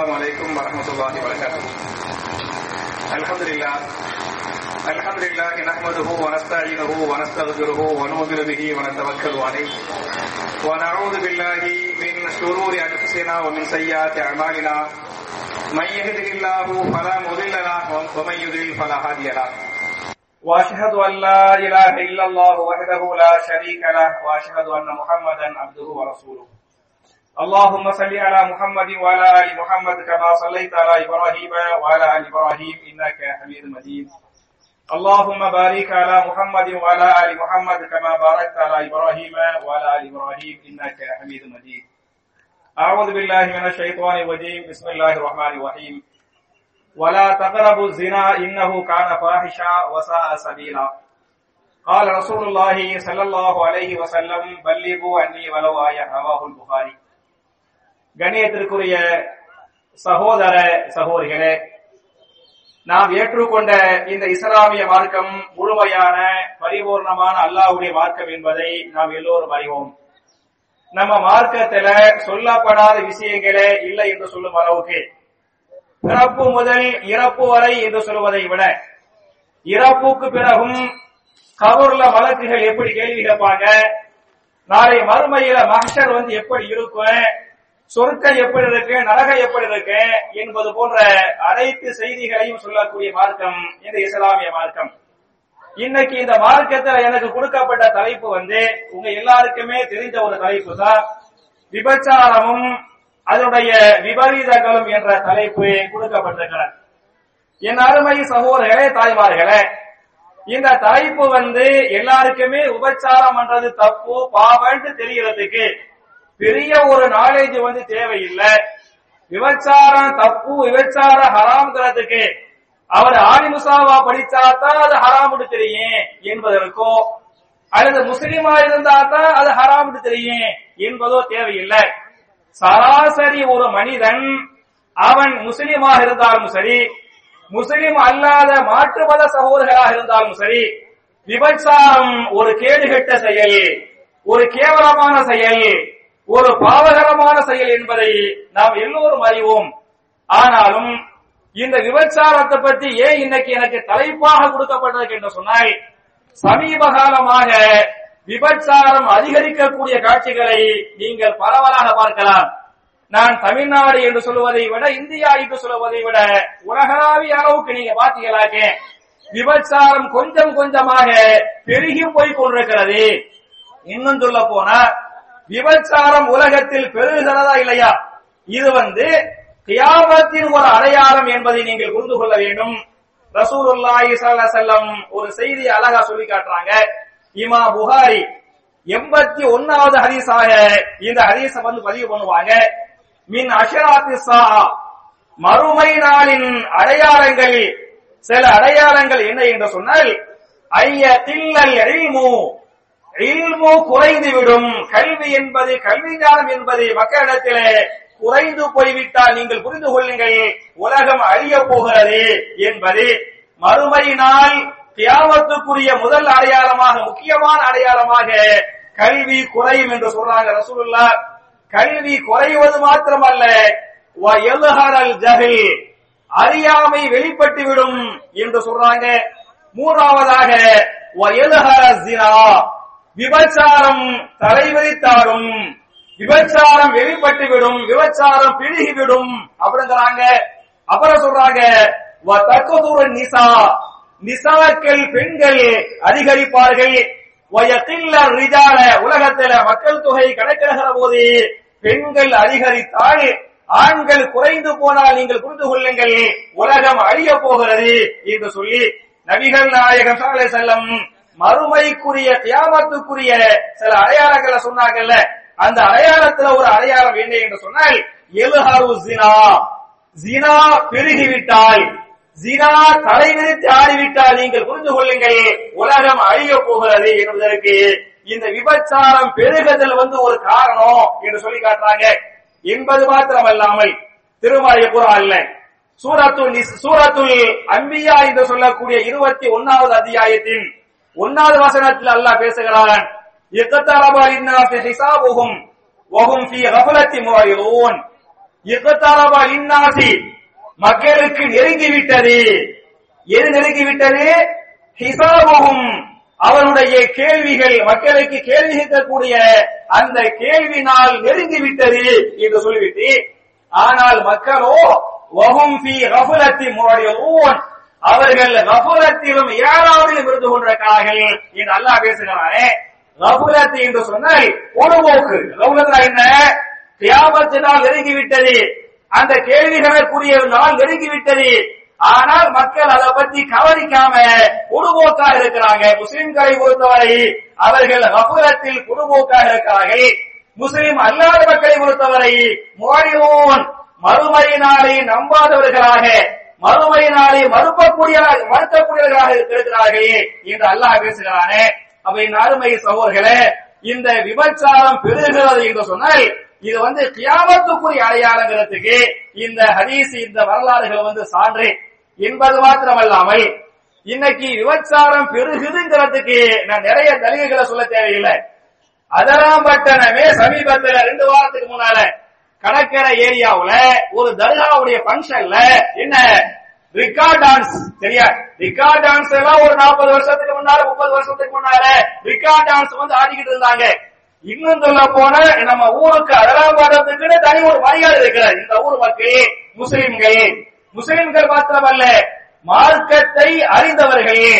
السلام عليكم ورحمة الله وبركاته. الحمد لله الحمد لله نحمده ونستعينه ونستغفره ونؤمن به ونتوكل عليه. ونعوذ بالله من شرور أنفسنا ومن سيئات أعمالنا. من يهده الله فلا مضل له ومن يضلل فلا هادي له. واشهد ان لا اله الا الله وحده لا شريك له واشهد ان محمدا عبده ورسوله. اللهم صل على محمد وعلى آل محمد كما صليت على إبراهيم وعلى آل إبراهيم إنك حميد مجيد. اللهم بارك على محمد وعلى آل محمد كما باركت على إبراهيم وعلى آل إبراهيم إنك حميد مجيد. أعوذ بالله من الشيطان الرجيم. بسم الله الرحمن الرحيم. ولا تقربوا الزنا إنه كان فاحشا وساء سبيلا. قال رسول الله صلى الله عليه وسلم بلغوا عني ولو آية رواه البخاري. கணியத்திற்குரிய சகோதர சகோதரிகளே நாம் ஏற்றுக்கொண்ட இந்த இஸ்லாமிய மார்க்கம் முழுமையான பரிபூர்ணமான அல்லாஹுடைய மார்க்கம் என்பதை நாம் எல்லோரும் அறிவோம். நம்ம மார்க்கத்துல சொல்லப்படாத விஷயங்களே இல்லை என்று சொல்லும் அளவுக்கு பிறப்பு முதல் இறப்பு வரை என்று சொல்வதை விட இறப்புக்கு பிறகும் கபூர்ல வழக்குகள் எப்படி கேள்வி கேட்பாங்க நாளை மறுமையில மகஷர் வந்து எப்படி இருக்கும் சொர்க்கம் எப்படி இருக்கு நரகம் எப்படி இருக்கு என்பது போன்ற அனைத்து செய்திகளையும் சொல்லக்கூடிய மார்க்கம் இந்த இஸ்லாமிய மார்க்கம். இன்னைக்கு இந்த மார்க்கத்துல எனக்கு கொடுக்கப்பட்ட தலைப்பு வந்து உங்க எல்லாருக்குமே தெரிந்த ஒரு தலைப்பு தான் விபச்சாரமும் அதனுடைய விபரீதங்களும் என்ற தலைப்பு கொடுக்கப்பட்டிருக்கிறது. என் அருமை சகோதரர்களே தாய்மார்களே இந்த தலைப்பு வந்து எல்லாருக்குமே உபச்சாரம் பண்றது தப்பு பாவன்ட்டு தெரிகிறதுக்கு பெரிய ஒரு நாலேஜ் வந்து தேவையில்லை. விபச்சாரம் தப்பு விபச்சார ஹராம்ங்கிறதுக்கு. அவர் ஆலிமுசாவா படிச்சாதான் அது ஹராம்னு தெரியும் என்பதற்கோ அல்லது முஸ்லீமா இருந்தா தான் அது ஹராம்னு தெரியும் என்பதோ தேவையில்லை. சராசரி ஒரு மனிதன் அவன் முஸ்லீமாக இருந்தாலும் சரி முஸ்லீம் அல்லாத மாற்று மத சகோதரர்களாக இருந்தாலும் சரி விபச்சாரம் ஒரு கேடுகெட்ட செயல் ஒரு கேவலமான செயல் ஒரு பாவகரமான செயல் என்பதை நாம் எல்லோரும் அறிவோம். ஆனாலும் இந்த விபச்சாரத்தை பற்றி ஏன் இன்னைக்கு எனக்கு தலைப்பாக கொடுக்கப்பட்டது என்று சொன்னால் சமீப காலமாக விபச்சாரம் அதிகரிக்கக்கூடிய காட்சிகளை நீங்கள் பரவலாக பார்க்கலாம். நான் தமிழ்நாடு என்று சொல்லுவதை விட இந்தியா என்று சொல்லுவதை விட உலகளாவிய அளவுக்கு நீங்க பாத்தீங்களாக்க விபச்சாரம் கொஞ்சம் கொஞ்சமாக பெருகி போய் கொண்டிருக்கிறது. இன்னும் சொல்ல போனா விபச்சாரம் உலகத்தில் பெருகிறதா இல்லையா? இது வந்து கியாமத்தின் ஒரு அடையாளம் என்பதை நீங்கள் புரிந்து கொள்ள வேண்டும். ரசூலுல்லாஹி செல்லம் ஒரு செய்தி அழகா சொல்லி காட்டுறாங்க. இமா புகாரி எண்பத்தி ஒன்னாவது ஹதீஸாக இந்த ஹதீஸ வந்து பதிவு பண்ணுவாங்க. மின் அஷராத்தி சா மறுமை நாளின் அடையாளங்கள் சில அடையாளங்கள் என்ன என்று சொன்னால் ஐய தில்லல் எரிமு இல்மு குறைந்துவிடும். கல்வி என்பது கல்வி ஞானம் என்பது மக்களிடத்திலே குறைந்து போய்விட்டால் நீங்கள் புரிந்து கொள்ளுங்கள். உலகம் அழிய போகிறது என்பது மறுமையினால் நாள் தியாமத்துக்குரிய முதல் அடையாளமாக முக்கியமான அடையாளமாக கல்வி குறையும் என்று சொல்றாங்க ரசூலுல்லா. கல்வி குறைவது மாத்திரமல்ல. ஜஹில் அறியாமை வெளிப்பட்டு விடும் என்று சொல்றாங்க. மூன்றாவதாக ஜினா. விபச்சாரம் தலைவிரித்தாடும் விபச்சாரம் வெளிப்பட்டுவிடும் விபச்சாரம் பிழுகிவிடும். அப்படிங்கிறாங்க. அப்புறம் சொல்றாங்க நிசா. நிசாக்கள் பெண்கள் அதிகரிப்பார்கள். ரிஜால. உலகத்துல மக்கள் தொகை கணக்கிடுகிற போது பெண்கள் அதிகரித்தால் ஆண்கள் குறைந்து போனால் நீங்கள் புரிந்து கொள்ளுங்கள் உலகம் அழிய போகிறது என்று சொல்லி நபிகள் நாயகம் சாலை செல்லம் மறுமைக்குரிய தியாமத்துக்குரிய சில அடையாளங்களை சொன்னாங்கல்ல. அந்த அடையாளத்துல ஒரு அடையாளம் என்ன என்று சொன்னால் எழுஹரு ஜினா. ஜினா பெருகிவிட்டால் ஜினா தலைவிரித்து ஆடிவிட்டால் நீங்கள் புரிந்து கொள்ளுங்கள் உலகம் அழிய போகிறது என்பதற்கு இந்த விபச்சாரம் பெருகுதல் வந்து ஒரு காரணம் என்று சொல்லி காட்டுறாங்க. என்பது மாத்திரமல்லாமல் திருமலை குரான்ல சூரத்துல் சூரத்துல் அம்பியா என்று சொல்லக்கூடிய இருபத்தி ஒன்னாவது அத்தியாயத்தின் ஒன்னாவது வசனத்தில் அல்லாஹ் பேசுகிறான் இக்கத்தரபா இன்னாசி ஹிசாபுகும் வஹும் ஃபீ கஃபலத்தி முஅரிதூன் இக்கத்தாரபா இன்னாசி மக்களுக்கு நெருங்கி விட்டது எது நெருங்கி விட்டது ஹிசாபுகும் அவருடைய கேள்விகள் மக்களுக்கு கேள்வி கேட்கக்கூடிய அந்த கேள்வினால் நெருங்கி விட்டது என்று சொல்லிவிட்டு ஆனால் மக்களோ வஹும் ஃபி கஃபலத்தி முரடியூன் அவர்கள் கஃபலத்திலும் ஏழாவதிலும் இருந்து கொண்டிருக்கிறார்கள் என்று அல்லாஹ் பேசுகிறானே. கஃபலத்து என்று சொன்னால் பொடுபோக்கு கஃபலத்னா என்ன? கியாமத்து நாள் விட்டது அந்த கேள்விகளுக்குரிய நாள் நெருங்கிவிட்டது. ஆனால் மக்கள் அதை பத்தி கவனிக்காம பொடுபோக்காக இருக்கிறாங்க. முஸ்லிம்களை பொறுத்தவரை அவர்கள் கஃபலத்தில் பொடுபோக்காக இருக்கிறார்கள். முஸ்லிம் அல்லாத மக்களை பொறுத்தவரை மோடியோன் மறுமை நாளை நம்பாதவர்களாக மறுமையினாலே நாளை மறுக்கக்கூடிய மறுக்கக்கூடியவர்களாக இருக்கிறார்களே என்று அல்லாஹ் பேசுகிறானே. அவை அருமை சகோதர்களே இந்த விபச்சாரம் பெருகிறது என்று சொன்னால் இது வந்து கியாமத்துக்குரிய அடையாளங்கிறதுக்கு இந்த ஹதீஸ் இந்த வரலாறுகள் வந்து சான்று என்பது மாத்திரமல்லாமல் இன்னைக்கு விபச்சாரம் பெருகுதுங்கிறதுக்கு நான் நிறைய தலிகைகளை சொல்ல தேவையில்லை. அதெல்லாம் பட்டனமே சமீபத்துல ரெண்டு வாரத்துக்கு முன்னால கடற்கரை ஏரியாவுல ஒரு தர்காவுடைய பங்கன்ல என்ன? ரிகார்ட் டான்ஸ் சரியா? ரிகார்ட் டான்ஸ் எல்லாம் ஒரு நாற்பது வருஷத்துக்கு முன்னால முப்பது வருஷத்துக்கு முன்னால ரிகார்ட் டான்ஸ் வந்து ஆடிக்கிட்டு இருந்தாங்க. இன்னும் சொல்ல போன நம்ம ஊருக்கு அதராம்பட்டத்துக்குன்னு தனி ஒரு மரியாதை இருக்கிறார் இந்த ஊர் மக்கள் முஸ்லிம்கள் முஸ்லிம்கள் மாத்திரமல்ல மார்க்கத்தை அறிந்தவர்களே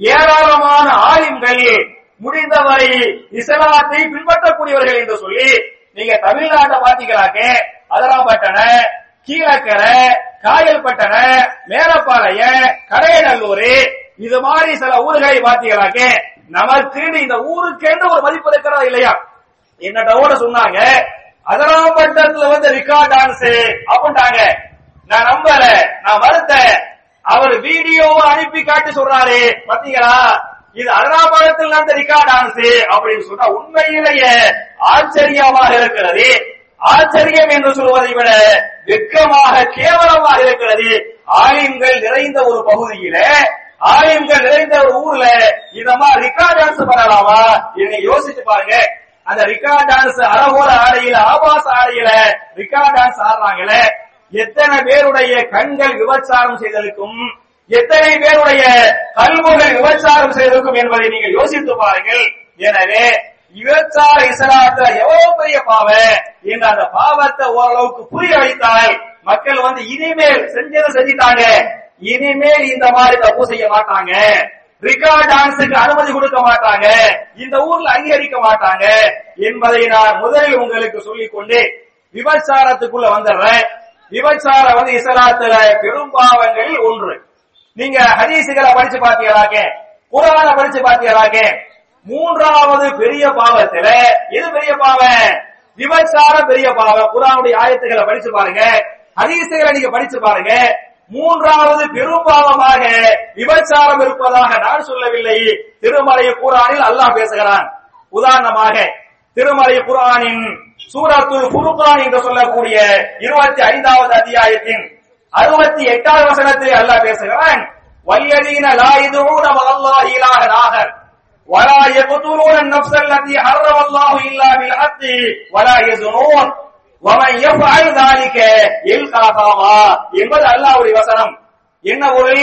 ஏராளமான ஆலிம்களே முடிந்தவரை இஸ்லாத்தை பின்பற்றக்கூடியவர்கள் என்று சொல்லி நீங்க தமிழ்நாட்டை பாத்தீங்களாக்கே அதராம்பட்டண கீழக்கரை காயல்பட்டண மேலப்பாளைய கடையநல்லூர் இது மாதிரி சில ஊர்களை பாத்தீங்களாக்கே நமக்கு இந்த ஊருக்கென்று ஒரு மதிப்பு இருக்கிறதா இல்லையா? என்னோட சொன்னாங்க அதராம்பட்டத்துல வந்து ரிகார்ட் டான்ஸ் அப்படின்ட்டாங்க. நான் நம்பல நான் வருத்தேன். அவர் வீடியோவை அனுப்பி காட்டி சொல்றாரு. பாத்தீங்களா? இது அருணாபாலத்தில் நடந்த ரிகார்ட் ஆனது அப்படின்னு சொன்னா உண்மையிலேயே ஆச்சரியமாக இருக்கிறது. ஆச்சரியம் என்று சொல்வதை விட வெட்கமாக கேவலமாக இருக்கிறது. ஆலயங்கள் நிறைந்த ஒரு பகுதியில ஆலயங்கள் நிறைந்த ஒரு ஊர்ல இந்த மாதிரி ரிகார்ட் டான்ஸ் பண்ணலாமா என்னை யோசிச்சு பாருங்க. அந்த ரிகார்ட் டான்ஸ் அரகோர ஆடையில ஆபாச ஆடையில ரிகார்ட் டான்ஸ் ஆடுறாங்களே. எத்தனை பேருடைய கண்கள் விபச்சாரம் செய்தலுக்கும் எத்தனை பேருடைய கல்வர்கள் விபச்சாரம் செய்திருக்கும் என்பதை நீங்கள் யோசித்து பாருங்கள். எனவே விபச்சார இசலாத்துல எவ்வளவு பெரிய பாவம் என்ற அந்த பாவத்தை ஓரளவுக்கு புரிய வைத்தால் மக்கள் வந்து இனிமேல் செஞ்சதை செஞ்சிட்டாங்க. இனிமேல் இந்த மாதிரி தப்பு செய்ய மாட்டாங்க. ரிகார்ட் டான்ஸுக்கு அனுமதி கொடுக்க மாட்டாங்க. இந்த ஊர்ல அங்கீகரிக்க மாட்டாங்க என்பதை நான் முதலில் உங்களுக்கு சொல்லிக் கொண்டு விபச்சாரத்துக்குள்ள வந்துடுறேன் விபச்சாரம் வந்து இசலாத்துல பெரும் பாவங்களில் ஒன்று. நீங்க ஹதீசுகளை படிச்சு பாத்தீங்களாக்க குரான படிச்சு பாத்தீங்களாக்க மூன்றாவது பெரிய பாவத்துல எது பெரிய பாவம்? விபச்சாரம் பெரிய பாவம். குரானுடைய ஆயத்துகளை படிச்சு பாருங்க. ஹதீசுகளை நீங்க படிச்சு பாருங்க. மூன்றாவது பெரும் பாவமாக விபச்சாரம் இருப்பதாக நான் சொல்லவில்லை. திருமலை குரானில் அல்லாஹ் பேசுகிறான். உதாரணமாக திருமலை குரானின் சூரத்து குருகான் என்று சொல்லக்கூடிய இருபத்தி ஐந்தாவது அத்தியாயத்தின் அறுபத்தி எட்டாவது வசனத்திலே அல்லாஹ் பேசுகிறான் வல்யதீன லா யதுஊன மஅல்லாஹி இலாஹன் ஆகர் ولا يقتلون النفس التي حرم الله الا بالحق ولا يزنون ومن يفعل ذلك يلقى ثاما என்பது அல்லாஹ்வுடைய வசனம் என்ன ஒரு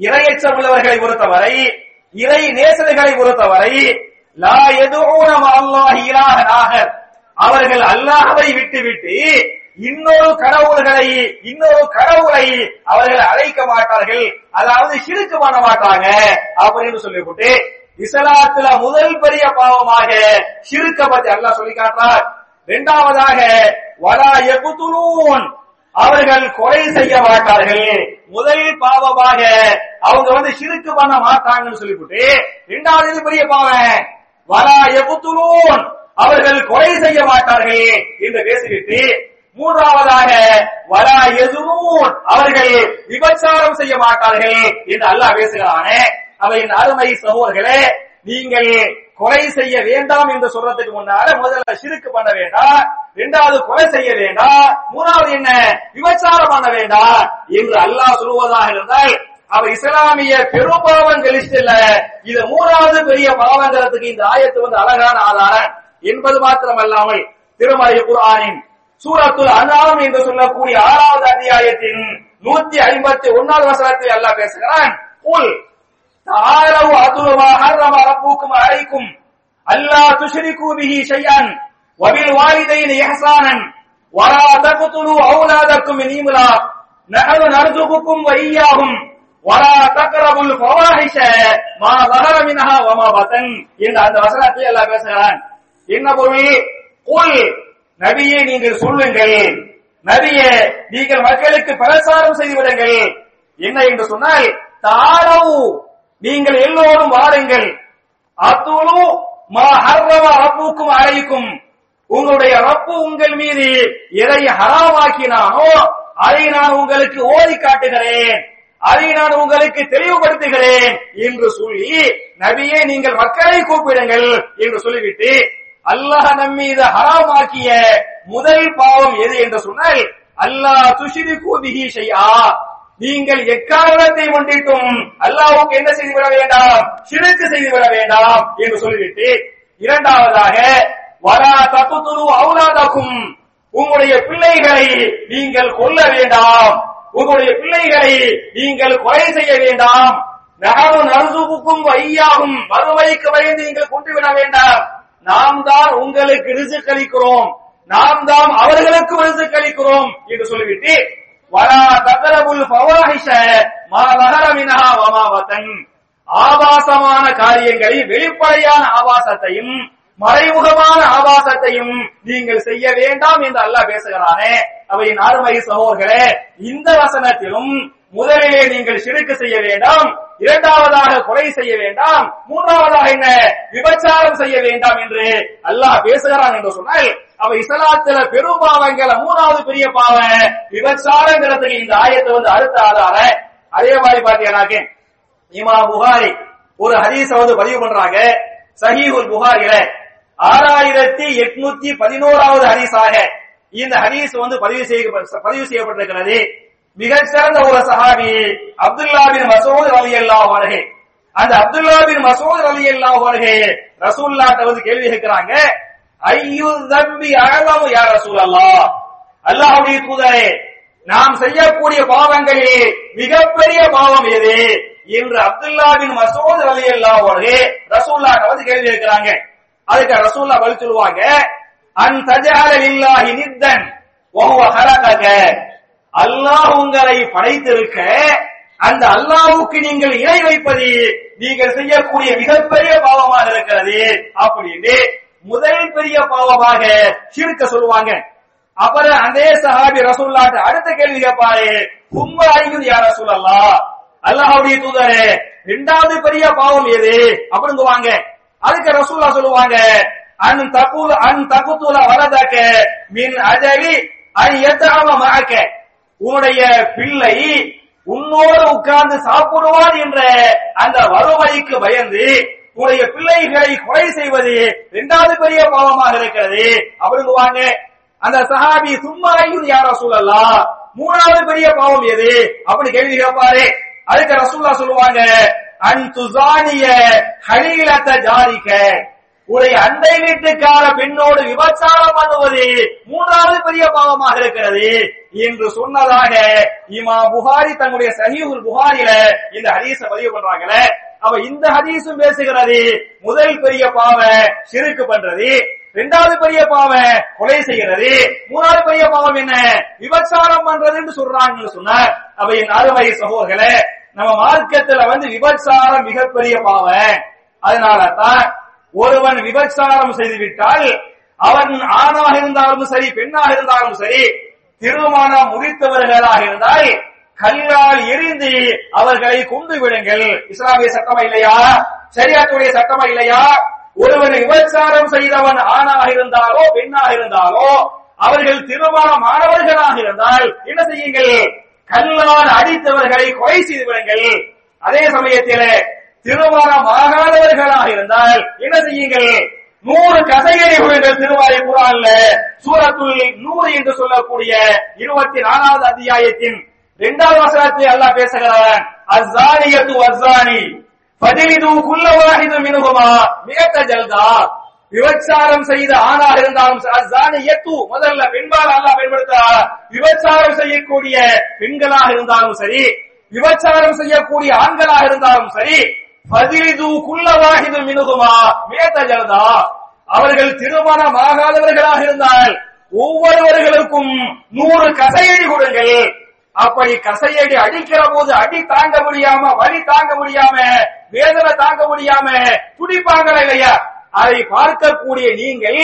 இறையச்சம் உள்ளவர்களை பொறுத்தவரை இறை நேசர்களை பொறுத்தவரை லா யதுஊன மஅல்லாஹி இலாஹன் ஆகர் அவர்கள் அல்லாஹ்வை விட்டுவிட்டு இன்னொரு கடவுள்களை இன்னொரு கடவுளை அவர்கள் அழைக்க மாட்டார்கள். அதாவது சிறுக்கு பண்ண மாட்டாங்க. அப்படின்னு சொல்லிவிட்டு இஸ்லாத்துல முதல் பெரிய பாவமாக சிறுக்க பற்றி அல்லாஹ் சொல்லி காட்டார் இரண்டாவதாக வலா எகுத்துலூன் அவர்கள் கொலை செய்ய மாட்டார்கள். முதல் பாவமாக அவங்க வந்து சிறுக்கு பண்ண மாட்டாங்கன்னு சொல்லிவிட்டு இரண்டாவது பெரிய பாவம் வலா எகுத்துலூன் அவர்கள் கொலை செய்ய மாட்டார்கள் என்று பேசிவிட்டு மூன்றாவதாக வரா எதுவும் அவர்கள் விபச்சாரம் செய்ய மாட்டார்கள் என்று அல்லாஹ் பேசுகிறானே. அவையின் அருமை சகோதர்களே நீங்கள் கொலை செய்ய வேண்டாம் என்று சொல்றதுக்கு முன்னால முதல்ல சிறுக்கு பண்ண வேண்டாம் இரண்டாவது கொலை செய்ய வேண்டாம் மூணாவது என்ன விபச்சாரம் பண்ண வேண்டாம் என்று அல்லாஹ் சொல்வதாக இருந்தால் அவர் இஸ்லாமிய பெரும்பாவங்கள் வெளிச்சல்ல இது மூணாவது பெரிய பாவங்கிறதுக்கு இந்த ஆயத்து வந்து அழகான ஆதாரம் என்பது மாத்திரமல்லாமல் திருமலை குரானின் சூரத்துல் அனாம் என்று சொல்லக்கூடிய ஆறாவது அத்தியாயத்தின் நூத்தி ஐம்பத்தி ஒன்னாவது வசனத்தில் அல்லாஹ் பேசுகிறான் குல் தாரவு அதுலுமா ஹர்ரம ரப்புக்கும் அலைக்கும் அல்லா துஷ்ரிகு பிஹி ஷைஅன் வபில் வாலிதைன் இஹ்சானன் வலா தக்துலு அவுலாதக்கும் மின் இம்லாக் நஹனு நர்துகுக்கும் வ இய்யாஹும் வலா தக்ரபுல் ஃபவாஹிஷ மா ظهر منها وما بطن இந்த அந்த வசனத்தை அல்லாஹ் பேசுகிறான் என்ன பொருள் குல் நபியை நீங்கள் சொல்லுங்கள். நபியே நீங்கள் மக்களுக்கு பிரசாரம் செய்து விடுங்கள். என்ன என்று சொன்னால் தாரவு நீங்கள் எல்லோரும் வாருங்கள். அத்துலு மா ஹர்ரம ரப்புக்கும் அழைக்கும் உங்களுடைய ரப்பு உங்கள் மீது எதை ஹராமாக்கினானோ அதை நான் உங்களுக்கு ஓதி காட்டுகிறேன். அதை நான் உங்களுக்கு தெளிவுபடுத்துகிறேன். என்று சொல்லி நபியே நீங்கள் மக்களை கூப்பிடுங்கள் என்று சொல்லிவிட்டு அல்லாஹ் நம்மீது ஹராமாக்கிய முதல் பாவம் எது என்று சொன்னால் அல்லாஹ் துஷிரி கூதிகி செய்யா நீங்கள் எக்காரணத்தை முன்னிட்டும் அல்லாஹ்வுக்கு என்ன செய்து விட வேண்டாம்? சிறுக்கு செய்து விட வேண்டாம் என்று சொல்லிவிட்டு இரண்டாவதாக வரா தப்புத்துரு அவுலாதாக்கும் உங்களுடைய பிள்ளைகளை நீங்கள் கொல்ல வேண்டாம். உங்களுடைய பிள்ளைகளை நீங்கள் கொலை செய்ய வேண்டாம். நகரும் நறுசுக்கும் வையாகும் மறுமைக்கு வயது நீங்கள் கொண்டு விட வேண்டாம். நாம் தான் உங்களுக்கு ரிசுக் அளிக்கிறோம் நாம் தான் அவர்களுக்கு ரிசுக் அளிக்கிறோம் என்று சொல்லிவிட்டு வரா தகரபுல் பவாஹிஷ மா நகர வமாவதன் ஆபாசமான காரியங்களை வெளிப்படையான ஆபாசத்தையும் மறைமுகமான ஆபாசத்தையும் நீங்கள் செய்ய வேண்டாம் என்று அல்லாஹ் பேசுகிறானே. அவையின் அருமை சகோதரர்களே இந்த வசனத்திலும் முதலிலே நீங்கள் சிறுக்கு செய்ய வேண்டாம் இரண்டாவதாக கொலை செய்ய வேண்டாம் மூன்றாவதாக என்ன? விபச்சாரம் செய்ய வேண்டாம் என்று அல்லாஹ் பேசுகிறான் என்று சொன்னால் அவ இஸ்லாத்துல பெரும் பாவங்கள மூணாவது பெரிய பாவம் விபச்சாரங்கிறதுக்கு இந்த ஆயத்தை வந்து அடுத்த ஆதார அதே மாதிரி பாத்தீங்கன்னாக்க இமா புகாரி ஒரு ஹதீஸ வந்து பதிவு பண்றாங்க சஹீஹுல் புகாரில ஆறாயிரத்தி எட்நூத்தி பதினோராவது ஹதீஸாக இந்த ஹதீஸ் வந்து பதிவு செய்ய பதிவு செய்யப்பட்டிருக்கிறது. மிகச்சிறந்த ஒரு சஹாபி அப்துல்லாவின் மசூத் அலி அல்லாஹ் வருகை அந்த அப்துல்லாவின் மசூத் அலி அல்லா வருகை ரசூல்லாட்ட வந்து கேள்வி கேட்கிறாங்க ஐயு தம்பி அழகாமு யார் ரசூல் அல்லாஹ் அல்லாஹுடைய தூதரே நாம் செய்யக்கூடிய பாவங்களில் மிகப்பெரிய பாவம் எது? என்று அப்துல்லாவின் மசூத் அலி அல்லாஹ் வருகை ரசூல்லாட்ட வந்து கேள்வி கேட்கிறாங்க. அதுக்கு ரசூல்லா பதில் சொல்லுவாங்க அன் தஜால இல்லாஹி நித்தன் வஹுவ ஹலகக. அல்லாஹ் உங்களை படைத்திருக்க அந்த அல்லாஹ்வுக்கு நீங்கள் இணை வைப்பது நீங்கள் செய்யக்கூடிய மிகப்பெரிய பாவமாக இருக்கிறது அப்படின்னு முதல் பெரிய பாவமாக சிறுக்க சொல்லுவாங்க. அப்புறம் அதே சஹாபி ரசூல்லாட்ட அடுத்த கேள்வி கேட்பாரு கும்ப ஐயும் யார் ரசூலல்லா அல்லாஹுடைய தூதரே இரண்டாவது பெரிய பாவம் எது? அப்படிங்குவாங்க அதுக்கு ரசூல்லா சொல்லுவாங்க அன் தகுல அன் தகுத்துல வரதாக்க மின் அஜலி அன் எத்தாம மாக்க உன்னுடைய பிள்ளை உன்னோடு உட்கார்ந்து சாப்பிடுவான் என்ற அந்த வறுமைக்கு பயந்து உன்னுடைய பிள்ளைகளை கொலை செய்வது இரண்டாவது பெரிய பாவமாக இருக்கிறது. அப்படிங்குவாங்க அந்த சஹாபி சும்மா ஐயும் யார் சொல்லலாம் மூணாவது பெரிய பாவம் எது? அப்படி கேள்வி கேட்பாரு. அதுக்கு ரசூல்லா சொல்லுவாங்க அன் துசானிய ஹலீலத்த ஜாரிக்க உடைய அண்டை வீட்டுக்கார பெண்ணோடு விபச்சாரம் பண்ணுவது மூன்றாவது பெரிய பாவமாக இருக்கிறது. என்று சொன்னதாக இமா புகாரி தன்னுடைய சஹீஹுல் புகாரில இந்த ஹரீச பதிவு பண்றாங்களே. அவ இந்த ஹதீஸும் பேசுகிறது முதல் பெரிய பாவ சிறுக்கு பண்றது இரண்டாவது பெரிய பாவம் கொலை செய்கிறது மூணாவது பெரிய பாவம் என்ன? விபச்சாரம் பண்றதுன்னு சொல்றாங்கன்னு சொன்னார். அவ என் அருமை சகோதரர்களே நம்ம மார்க்கத்துல வந்து விபச்சாரம் மிகப்பெரிய பாவம் அதனால தான் ஒருவன் விபச்சாரம் செய்துவிட்டால் அவன் ஆணாக இருந்தாலும் சரி பெண்ணாக இருந்தாலும் சரி திருமணம் முடித்தவர்களாக இருந்தால் கல்லால் எரிந்து அவர்களை கொண்டு விடுங்கள். இஸ்லாமிய சட்டமா இல்லையா? சரியாத்துடைய சட்டமா இல்லையா? ஒருவன் விபச்சாரம் செய்தவன் ஆணாக இருந்தாலோ பெண்ணாக இருந்தாலோ அவர்கள் திருமணம் ஆனவர்களாக இருந்தால் என்ன செய்யுங்கள்? கல்லால் அடித்தவர்களை கொலை செய்து விடுங்கள். அதே சமயத்தில் திருமணம் ஆகாதவர்களாக இருந்தால் என்ன செய்யுங்கள்? நூறு கதைகளை விடுங்கள் திருவாரி குரான்ல சூரத்துள் நூறு என்று சொல்லக்கூடிய இருபத்தி நாலாவது அத்தியாயத்தின் இரண்டாவது வசனத்தை அல்லாஹ் பேசுகிறான். அஸ்ஸானியத்து அஸ்ஸானி ஃபஜிலிது குல்ல வாஹிது மின்ஹுமா மிகத்த ஜல்தா. விபச்சாரம் செய்த ஆணாக இருந்தாலும் சரி, அஸ்ஸானியத்து முதல்ல பெண்பால் அல்லாஹ் பயன்படுத்தா விபச்சாரம் செய்யக்கூடிய பெண்களாக இருந்தாலும் சரி விபச்சாரம் செய்யக்கூடிய ஆண்களாக இருந்தாலும் சரி பதிலிது குல்லவாகிது மினுகுமா? மேத்தஜலதா அவர்கள் திருமணமாகாதவர்களாக இருந்தால் ஒவ்வொருவர்களுக்கும் நூறு கசையடி கொடுங்கள். அப்படி கசையடி அடிக்கிற போது அடி தாங்க முடியாம வலி தாங்க முடியாம வேதனை தாங்க முடியாம துடிப்பாங்களா இல்லையா? அதை பார்க்கக்கூடிய நீங்கள்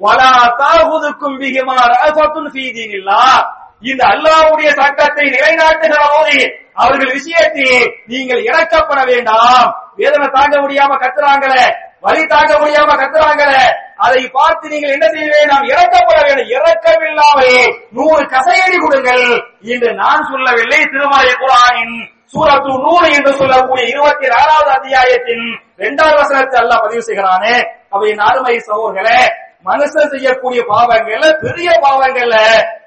வலா தாகுதுக்கும் பிகிமா ரகசத்துன் செய்தீங்களா இந்த அல்லாவுடைய சட்டத்தை நிலைநாட்டுகிற போது அவர்கள் விஷயத்தில் நீங்கள் இறக்கப்பட வேண்டாம். வேதனை தாங்க முடியாம கத்துறாங்களே வழி தாங்க முடியாம கத்துறாங்களே அதை பார்த்து நீங்கள் என்ன செய்ய வேண்டாம் இறக்கப்பட வேண்டும். இறக்கமில்லாமல் நூறு கசையடி கொடுங்கள் என்று நான் சொல்லவில்லை. திருமலை குரானின் சூரத்து நூறு என்று சொல்லக்கூடிய இருபத்தி நாலாவது அத்தியாயத்தின் இரண்டாவது வசனத்தை அல்ல பதிவு செய்கிறானே. அவை அருமை சகோர்களே மனுஷன் செய்யக்கூடிய பாவங்கள்ல பெரிய பாவங்கள்ல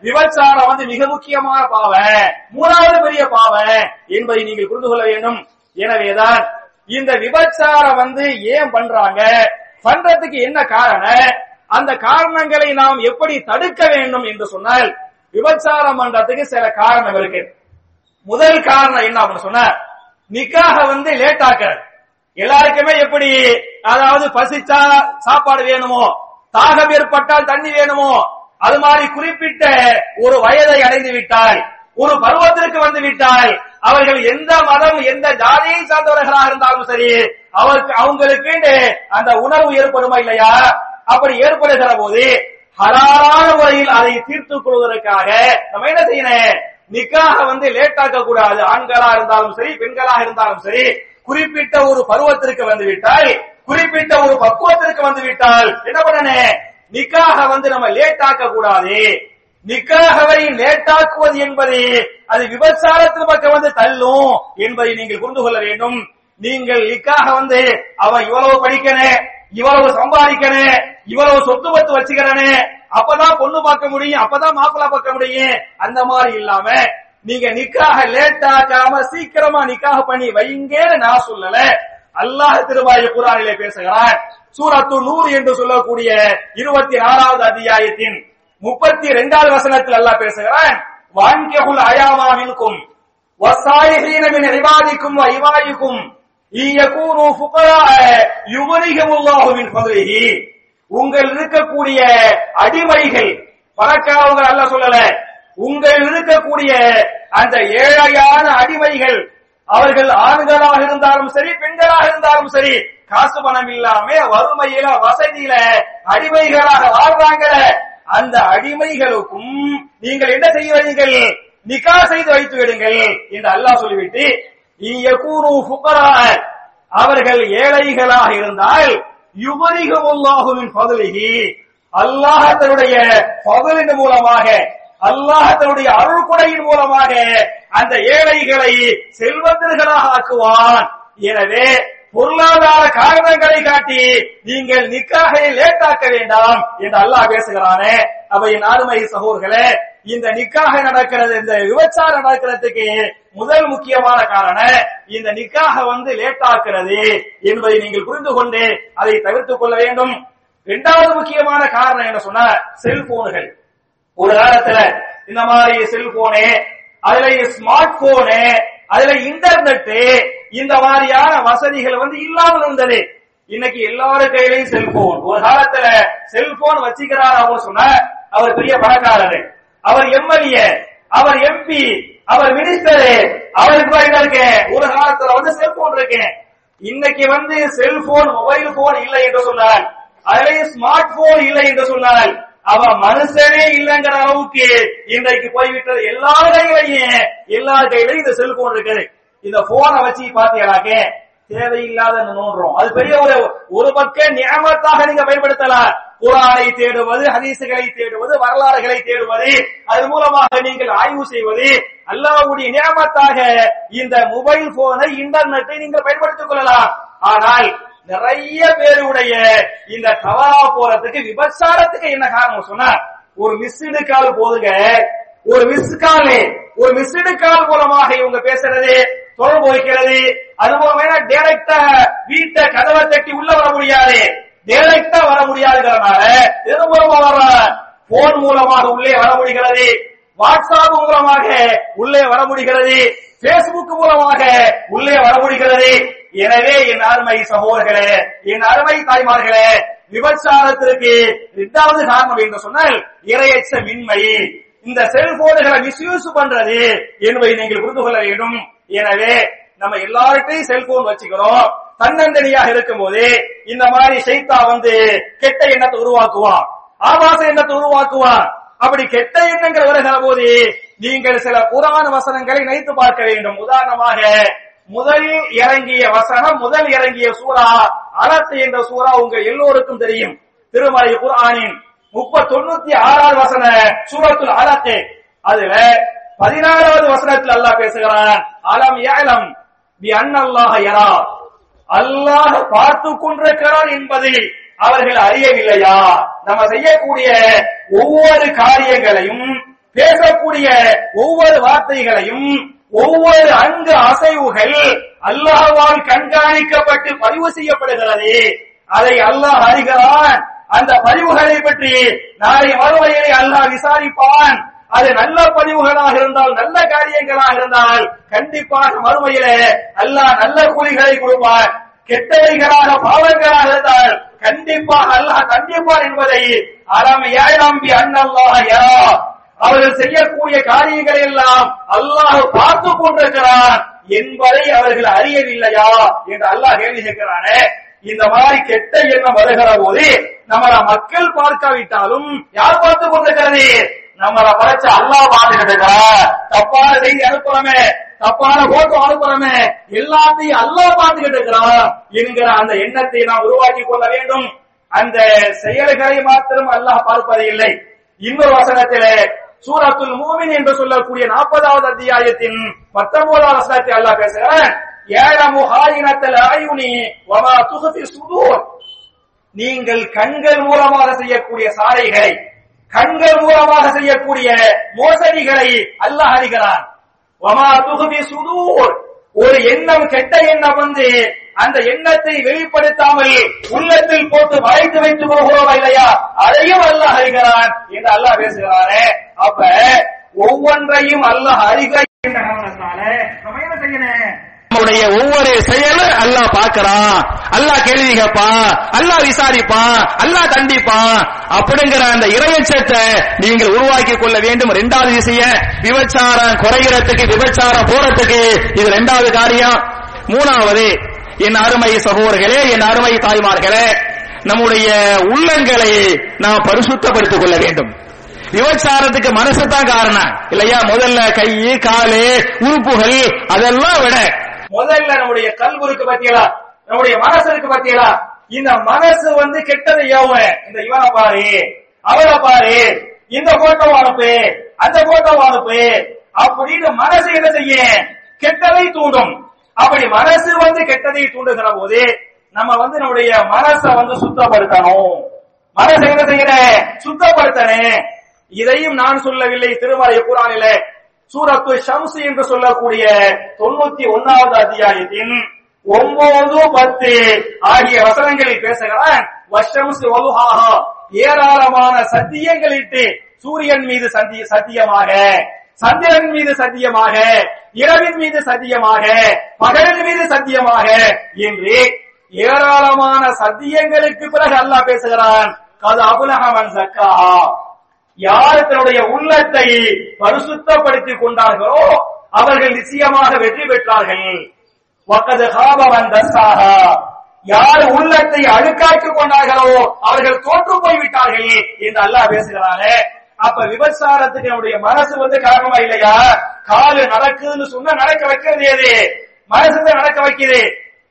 விபச்சாரம் வந்து மிக முக்கியமான பாவம். மூணாவது பெரிய பாவம் என்பதை நீங்கள் புரிந்து கொள்ள வேண்டும். எனவேதான் இந்த விபச்சாரம் வந்து ஏன் பண்றாங்க? பண்றதுக்கு என்ன காரணம்? அந்த காரணங்களை நாம் எப்படி தடுக்க வேண்டும் என்று சொன்னால் விபச்சாரம் பண்றதுக்கு சில காரணம் இருக்கு. முதல் காரணம் என்ன அப்படின்னு சொன்னா நிக்காக வந்து லேட் ஆக்கிறது எல்லாருக்குமே எப்படி? அதாவது பசிச்சா சாப்பாடு வேணுமோ? தாகம் ஏற்பட்டால் தண்ணி வேணுமோ? அது மாதிரி குறிப்பிட்ட ஒரு வயதை அடைந்து விட்டால் ஒரு பருவத்திற்கு வந்து விட்டால் அவர்கள் எந்த மதம் எந்த ஜாதியை சார்ந்தவர்களாக இருந்தாலும் சரி அவருக்கு அவங்களுக்கு அந்த உணர்வு ஏற்படுமா இல்லையா? அப்படி ஏற்படுகிற போது ஹலாலான முறையில் அதை தீர்த்துக் கொள்வதற்காக நம்ம என்ன செய்யணும்? நிக்காக வந்து லேட் ஆக்க கூடாது. ஆண்களா இருந்தாலும் சரி பெண்களாக இருந்தாலும் சரி குறிப்பிட்ட ஒரு பருவத்திற்கு வந்து விட்டால் குறிப்பிட்ட ஒரு பக்குவத்திற்கு வந்து விட்டால் என்ன பண்ணனே? நிக்காக வந்து நம்ம லேட் ஆக்க கூடாது நிக்காகவை லேட்டாக்குவது என்பது அது விபச்சாரத்தின் பக்கம் வந்து தள்ளும் என்பதை நீங்கள் புரிந்து கொள்ள வேண்டும். நீங்கள் நிக்காக வந்து அவன் இவ்வளவு படிக்கணும் இவ்வளவு சம்பாதிக்கணும் இவ்வளவு சொத்து பத்து வச்சுக்கிறனே அப்பதான் பொண்ணு பார்க்க முடியும் அப்பதான் மாப்பிள்ளை பார்க்க முடியும். அந்த மாதிரி இல்லாம நீங்க நிக்காக லேட் ஆக்காம சீக்கிரமா நிக்காக பண்ணி வைங்கன்னு நான் சொல்லல. அல்லாஹ் திருவாய குரானிலே பேசுகிறான். சூரத்து நூறு என்று சொல்லக்கூடிய இருபத்தி ஆறாவது அத்தியாயத்தின் முப்பத்தி இரண்டாவது வசனத்தில் அல்லாஹ் பேசுகிறான். வான்ககுல் அயாமா மின்கும் வசாயிஹீன மின் இபாதிக்கும் வ இவாயிக்கும் இயகூனு ஃபுகரா யுகனிஹமுல்லாஹு மின் ஃபضலிஹி உங்கள் இருக்கக்கூடிய அடிமைகள் பணக்காரவங்க அல்ல சொல்லல உங்கள் இருக்கக்கூடிய அந்த ஏழையான அடிமைகள் அவர்கள் ஆண்களாக இருந்தாலும் சரி பெண்களாக இருந்தாலும் சரி காசு பணம் இல்லாம வறுமையில வசதியில அடிமைகளாக வாழ்றாங்க அந்த அடிமைகளுக்கும் நீங்கள் என்ன செய்வீர்கள் நிக்கா செய்து வைத்து விடுங்கள் என்று அல்லாஹ் சொல்லிவிட்டு இயக்கூனு அவர்கள் ஏழைகளாக இருந்தால் யுபரிகமுல்லாஹுவின் பதலிகி அல்லாஹ் தன்னுடைய பதலின் மூலமாக அல்லாஹ் தன்னுடைய அருள்குடையின் மூலமாக அந்த ஏழைகளை செல்வந்தர்களாக ஆக்குவான். எனவே பொருளாதார காரணங்களை காட்டி நீங்கள் நிக்காகை லேட்டாக்க வேண்டாம் என்று அல்லாஹ் பேசுகிறானே. அவையின் அருமை சகோதர்களே இந்த நிக்காக நடக்கிறது இந்த விபச்சாரம் நடக்கிறதுக்கு முதல் முக்கியமான காரணம் இந்த நிக்காக வந்து லேட்டாக்குறது என்பதை நீங்கள் புரிந்து கொண்டு அதை தவிர்த்துக் கொள்ள வேண்டும். இரண்டாவது முக்கியமான காரணம் என்ன சொன்னா செல்போன்கள் ஒரு காலத்துல இந்த மாதிரி செல்போனு அதுல ஸ்மார்ட் போனு அதுல இன்டர்நெட் இந்த மாதிரியான வசதிகள் வந்து இல்லாமல் இருந்தது. இன்னைக்கு எல்லாரு கையிலையும் செல்போன் ஒரு காலத்துல செல்போன் வச்சுக்கிறார் அவர் சொன்ன அவர் பெரிய பணக்காரர். அவர் எம்எல்ஏ அவர் எம்பி அவர் மினிஸ்டர் அவருக்கு என்ன இருக்கு ஒரு காலத்துல வந்து செல்போன் இருக்கு இன்னைக்கு வந்து செல்போன் மொபைல் போன் இல்லை என்று சொன்னால் அதுலயும் ஸ்மார்ட் போன் இல்லை என்று சொன்னால் அவ மனுஷனே இல்லைங்கிற அளவுக்கு இன்றைக்கு போய்விட்டது. எல்லா கையிலையும் எல்லா கையிலையும் இந்த செல்போன் இருக்குது. இந்த போனை வச்சு பாத்தீங்களாக்க தேவையில்லாத நோன்றோம் அது பெரிய ஒரு ஒரு பக்க நியமத்தாக நீங்க பயன்படுத்தலாம் குரானை தேடுவது ஹதீசுகளை தேடுவது வரலாறுகளை தேடுவது அது மூலமாக நீங்கள் ஆய்வு செய்வது அல்லாவுடைய நியமத்தாக இந்த மொபைல் போனை இன்டர்நெட்டை நீங்கள் பயன்படுத்திக் கொள்ளலாம். ஆனால் நிறைய பேருடைய இந்த தவறா போறதுக்கு விபச்சாரத்துக்கு என்ன காரணம் சொன்னா ஒரு மிஸ்டு கால் போதுங்க ஒரு மிஸ் கால் ஒரு மிஸ்டு கால் மூலமாக இவங்க பேசுறது தொடர்பு வைக்கிறது அது மூலமா டைரக்டா வீட்டை கதவை தட்டி உள்ள வர முடியாது. டைரக்டா வர முடியாதுங்கிறனால எது மூலமா வர போன் மூலமாக உள்ளே வர முடிகிறது வாட்ஸ்அப் மூலமாக உள்ளே வர முடிகிறது பேஸ்புக் மூலமாக உள்ளே வர முடிகிறது. எனவே என் அருமை சகோதரர்களே என் அருமை தாய்மார்களே விபச்சாரத்திற்கு இரண்டாவது காரணம் என்று சொன்னால் இரையச்ச மின்மை. இந்த செல்போன்களை மிஸ்யூஸ் பண்றது என்பதை நீங்கள் புரிந்து கொள்ள வேண்டும். எனவே நம்ம எல்லார்கிட்டையும் செல்போன் வச்சுக்கிறோம். தன்னந்தனியாக இருக்கும் போது இந்த மாதிரி சைத்தா வந்து கெட்ட எண்ணத்தை உருவாக்குவான். ஆபாச எண்ணத்தை உருவாக்குவான். அப்படி கெட்ட எண்ணங்கள் வருகிற போது நீங்கள் சில புராண வசனங்களை நினைத்து பார்க்க வேண்டும். உதாரணமாக முதல் இறங்கிய வசனம் முதல் இறங்கிய சூரா அலத்து என்ற சூரா உங்க எல்லோருக்கும் தெரியும். திருமலை குர்ஆனின் முப்ப தொண்ணூத்தி ஆறாவது வசன சூரத்துல் அலத்து அதுல பதினாறாவது வசனத்தில் அல்லாஹ் பேசுகிறான் அலம் ஏலம் பி அன்னல்லாஹ யரா. அல்லாஹ் பார்த்து கொண்டிருக்கிறான் என்பதை அவர்கள் அறியவில்லையா? நம்ம செய்யக்கூடிய ஒவ்வொரு காரியங்களையும் பேசக்கூடிய ஒவ்வொரு வார்த்தைகளையும் ஒவ்வொரு அங்கு அசைவுகள் அல்லாஹால் கண்காணிக்கப்பட்டு பதிவு செய்யப்படுகிறது. அதை அல்லாஹ் அறிகிறான். அந்த பதிவுகளை பற்றி நாளை மறுமையிலே அல்லாஹ் விசாரிப்பான். அது நல்ல பதிவுகளாக இருந்தால் நல்ல காரியங்களாக இருந்தால் கண்டிப்பாக மறுமையிலே அல்லாஹ் நல்ல கூலிகளை கொடுப்பார் கெட்டவைகளாக பாவங்களாக இருந்தால் கண்டிப்பாக அல்லாஹ் கண்டிப்பார் என்பதை அறம் நம்பி அண்ணல்லாஹ் யரா? அவர்கள் செய்யக்கூடிய காரியங்களை எல்லாம் அல்லாஹ் பார்த்து கொண்டிருக்கிறான் என்பதை அவர்கள் அறியவில்லையா என்று அல்லாஹ் கேள்வி கேட்கிறானே. இந்த மாதிரி கெட்ட எண்ணம் வருகிற போது நம்மள மக்கள் பார்க்காவிட்டாலும் யார் பார்த்து கொண்டிருக்கிறது? நம்மள படைச்ச அல்லாஹ் பார்த்துக்கிட்டு தப்பான செய்தி அனுப்புறமே தப்பான போட்டோ அனுப்புறமே எல்லாத்தையும் அல்லாஹ் பார்த்துக்கிட்டு இருக்கிறான் என்கிற அந்த எண்ணத்தை நாம் உருவாக்கி கொள்ள வேண்டும். அந்த செயல்களை மாத்திரம் அல்லாஹ் பார்ப்பது இல்லை இன்னொரு வசனத்திலே சூரத்துல் மூமின் என்று சொல்லக்கூடிய நாற்பதாவது அத்தியாயத்தின் பத்தொன்பதாவது வசனத்தை அல்லாஹ் பேசுகிறேன். ஏழமு ஹாயினத்தல் ஆயுனி வமா துகுதி சுதூர். நீங்கள் கண்கள் மூலமாக செய்யக்கூடிய சாலைகளை கண்கள் மூலமாக செய்யக்கூடிய மோசடிகளை அல்லாஹ் அறிகிறான். வமா துகுதி சுதூர். ஒரு எண்ணம் கெட்ட எண்ணம் வந்து அந்த எண்ணத்தை வெளிப்படுத்தாமல் உள்ளத்தில் போட்டு மறைத்து வைத்து போகிறோம் இல்லையா? அதையும் அல்லாஹ் அறிகிறான் என்று அல்லாஹ் பேசுகிறானே. அப்ப ஒவ்வொன்றையும் அல்லாஹ் அறிகிற நம்முடைய ஒவ்வொரு செயலும் அல்லாஹ் பாக்குறான் அல்லாஹ் கேள்வி கேட்பான் அல்லாஹ் விசாரிப்பான் அல்லாஹ் தண்டிப்பான் அப்படிங்கிற அந்த இறையச்சத்தை நீங்கள் உருவாக்கி கொள்ள வேண்டும். இரண்டாவது விஷயம் விபச்சாரம் குறைகிறதுக்கு விபச்சாரம் போறதுக்கு இது இரண்டாவது காரியம். மூணாவது என் அருமை சகோதரர்களே என் அருமை தாய்மார்களே நம்முடைய உள்ளங்களை நாம் பரிசுத்தப்படுத்திக் கொள்ள வேண்டும். விபச்சாரத்துக்கு மனசு தான் காரணம். இல்லையா? முதல்ல கை காலு உறுப்புகள் அதெல்லாம் விட. முதல்ல நம்முடைய கல்குருக்கு பத்தியலா நம்முடைய மனசு இருக்கு இந்த மனசு வந்து கெட்டதை ஏவும் இந்த இவனை பாரு அவளை பாரு இந்த போட்டோ அனுப்பு அந்த போட்டோ அனுப்பு. அப்படின்னு மனசு என்ன செய்ய? கெட்டதை தூண்டும். அப்படி மனசு வந்து கெட்டதை தூண்டுகிற போது நம்ம வந்து நம்முடைய மனசை வந்து சுத்தப்படுத்தணும். மனசை என்ன செய்யற சுத்தப்படுத்தணும். இதையும் நான் சொல்லவில்லை திருமலை குரானிலே. சூரத்து ஷம்சு என்று சொல்லக்கூடிய தொண்ணூத்தி ஒன்னாவது அத்தியாயத்தின் ஒன்பது பத்து ஆகிய வசனங்களில் பேசுகிறான். வஷம்ஸ் வலுஹாஹா ஏராளமான சத்தியங்களிட்டு சூரியன் மீது சத்திய சத்தியமாக சந்திரன் மீது சத்தியமாக இரவின் மீது சத்தியமாக பகலின் மீது சத்தியமாக என்று ஏராளமான சத்தியங்களுக்கு பிறகு அல்லாஹ் பேசுகிறான். கது அபுலகமன் சக்காஹா. யார் தன்னுடைய உள்ளத்தை பரிசுத்தப்படுத்திக் கொண்டார்களோ அவர்கள் நிச்சயமாக வெற்றி பெற்றார்கள். யார் உள்ளத்தை அழுக்காக்கிக் கொண்டார்களோ அவர்கள் தோற்று போய்விட்டார்கள் என்று அல்லாஹ் பேசுகிறானே. அப்ப விபச்சாரத்துக்கு நம்முடைய மனசு வந்து காரணமா இல்லையா? காலு நடக்குதுன்னு சொன்னா நடக்க வைக்கிறது எது? மனசு தான் நடக்க வைக்குது.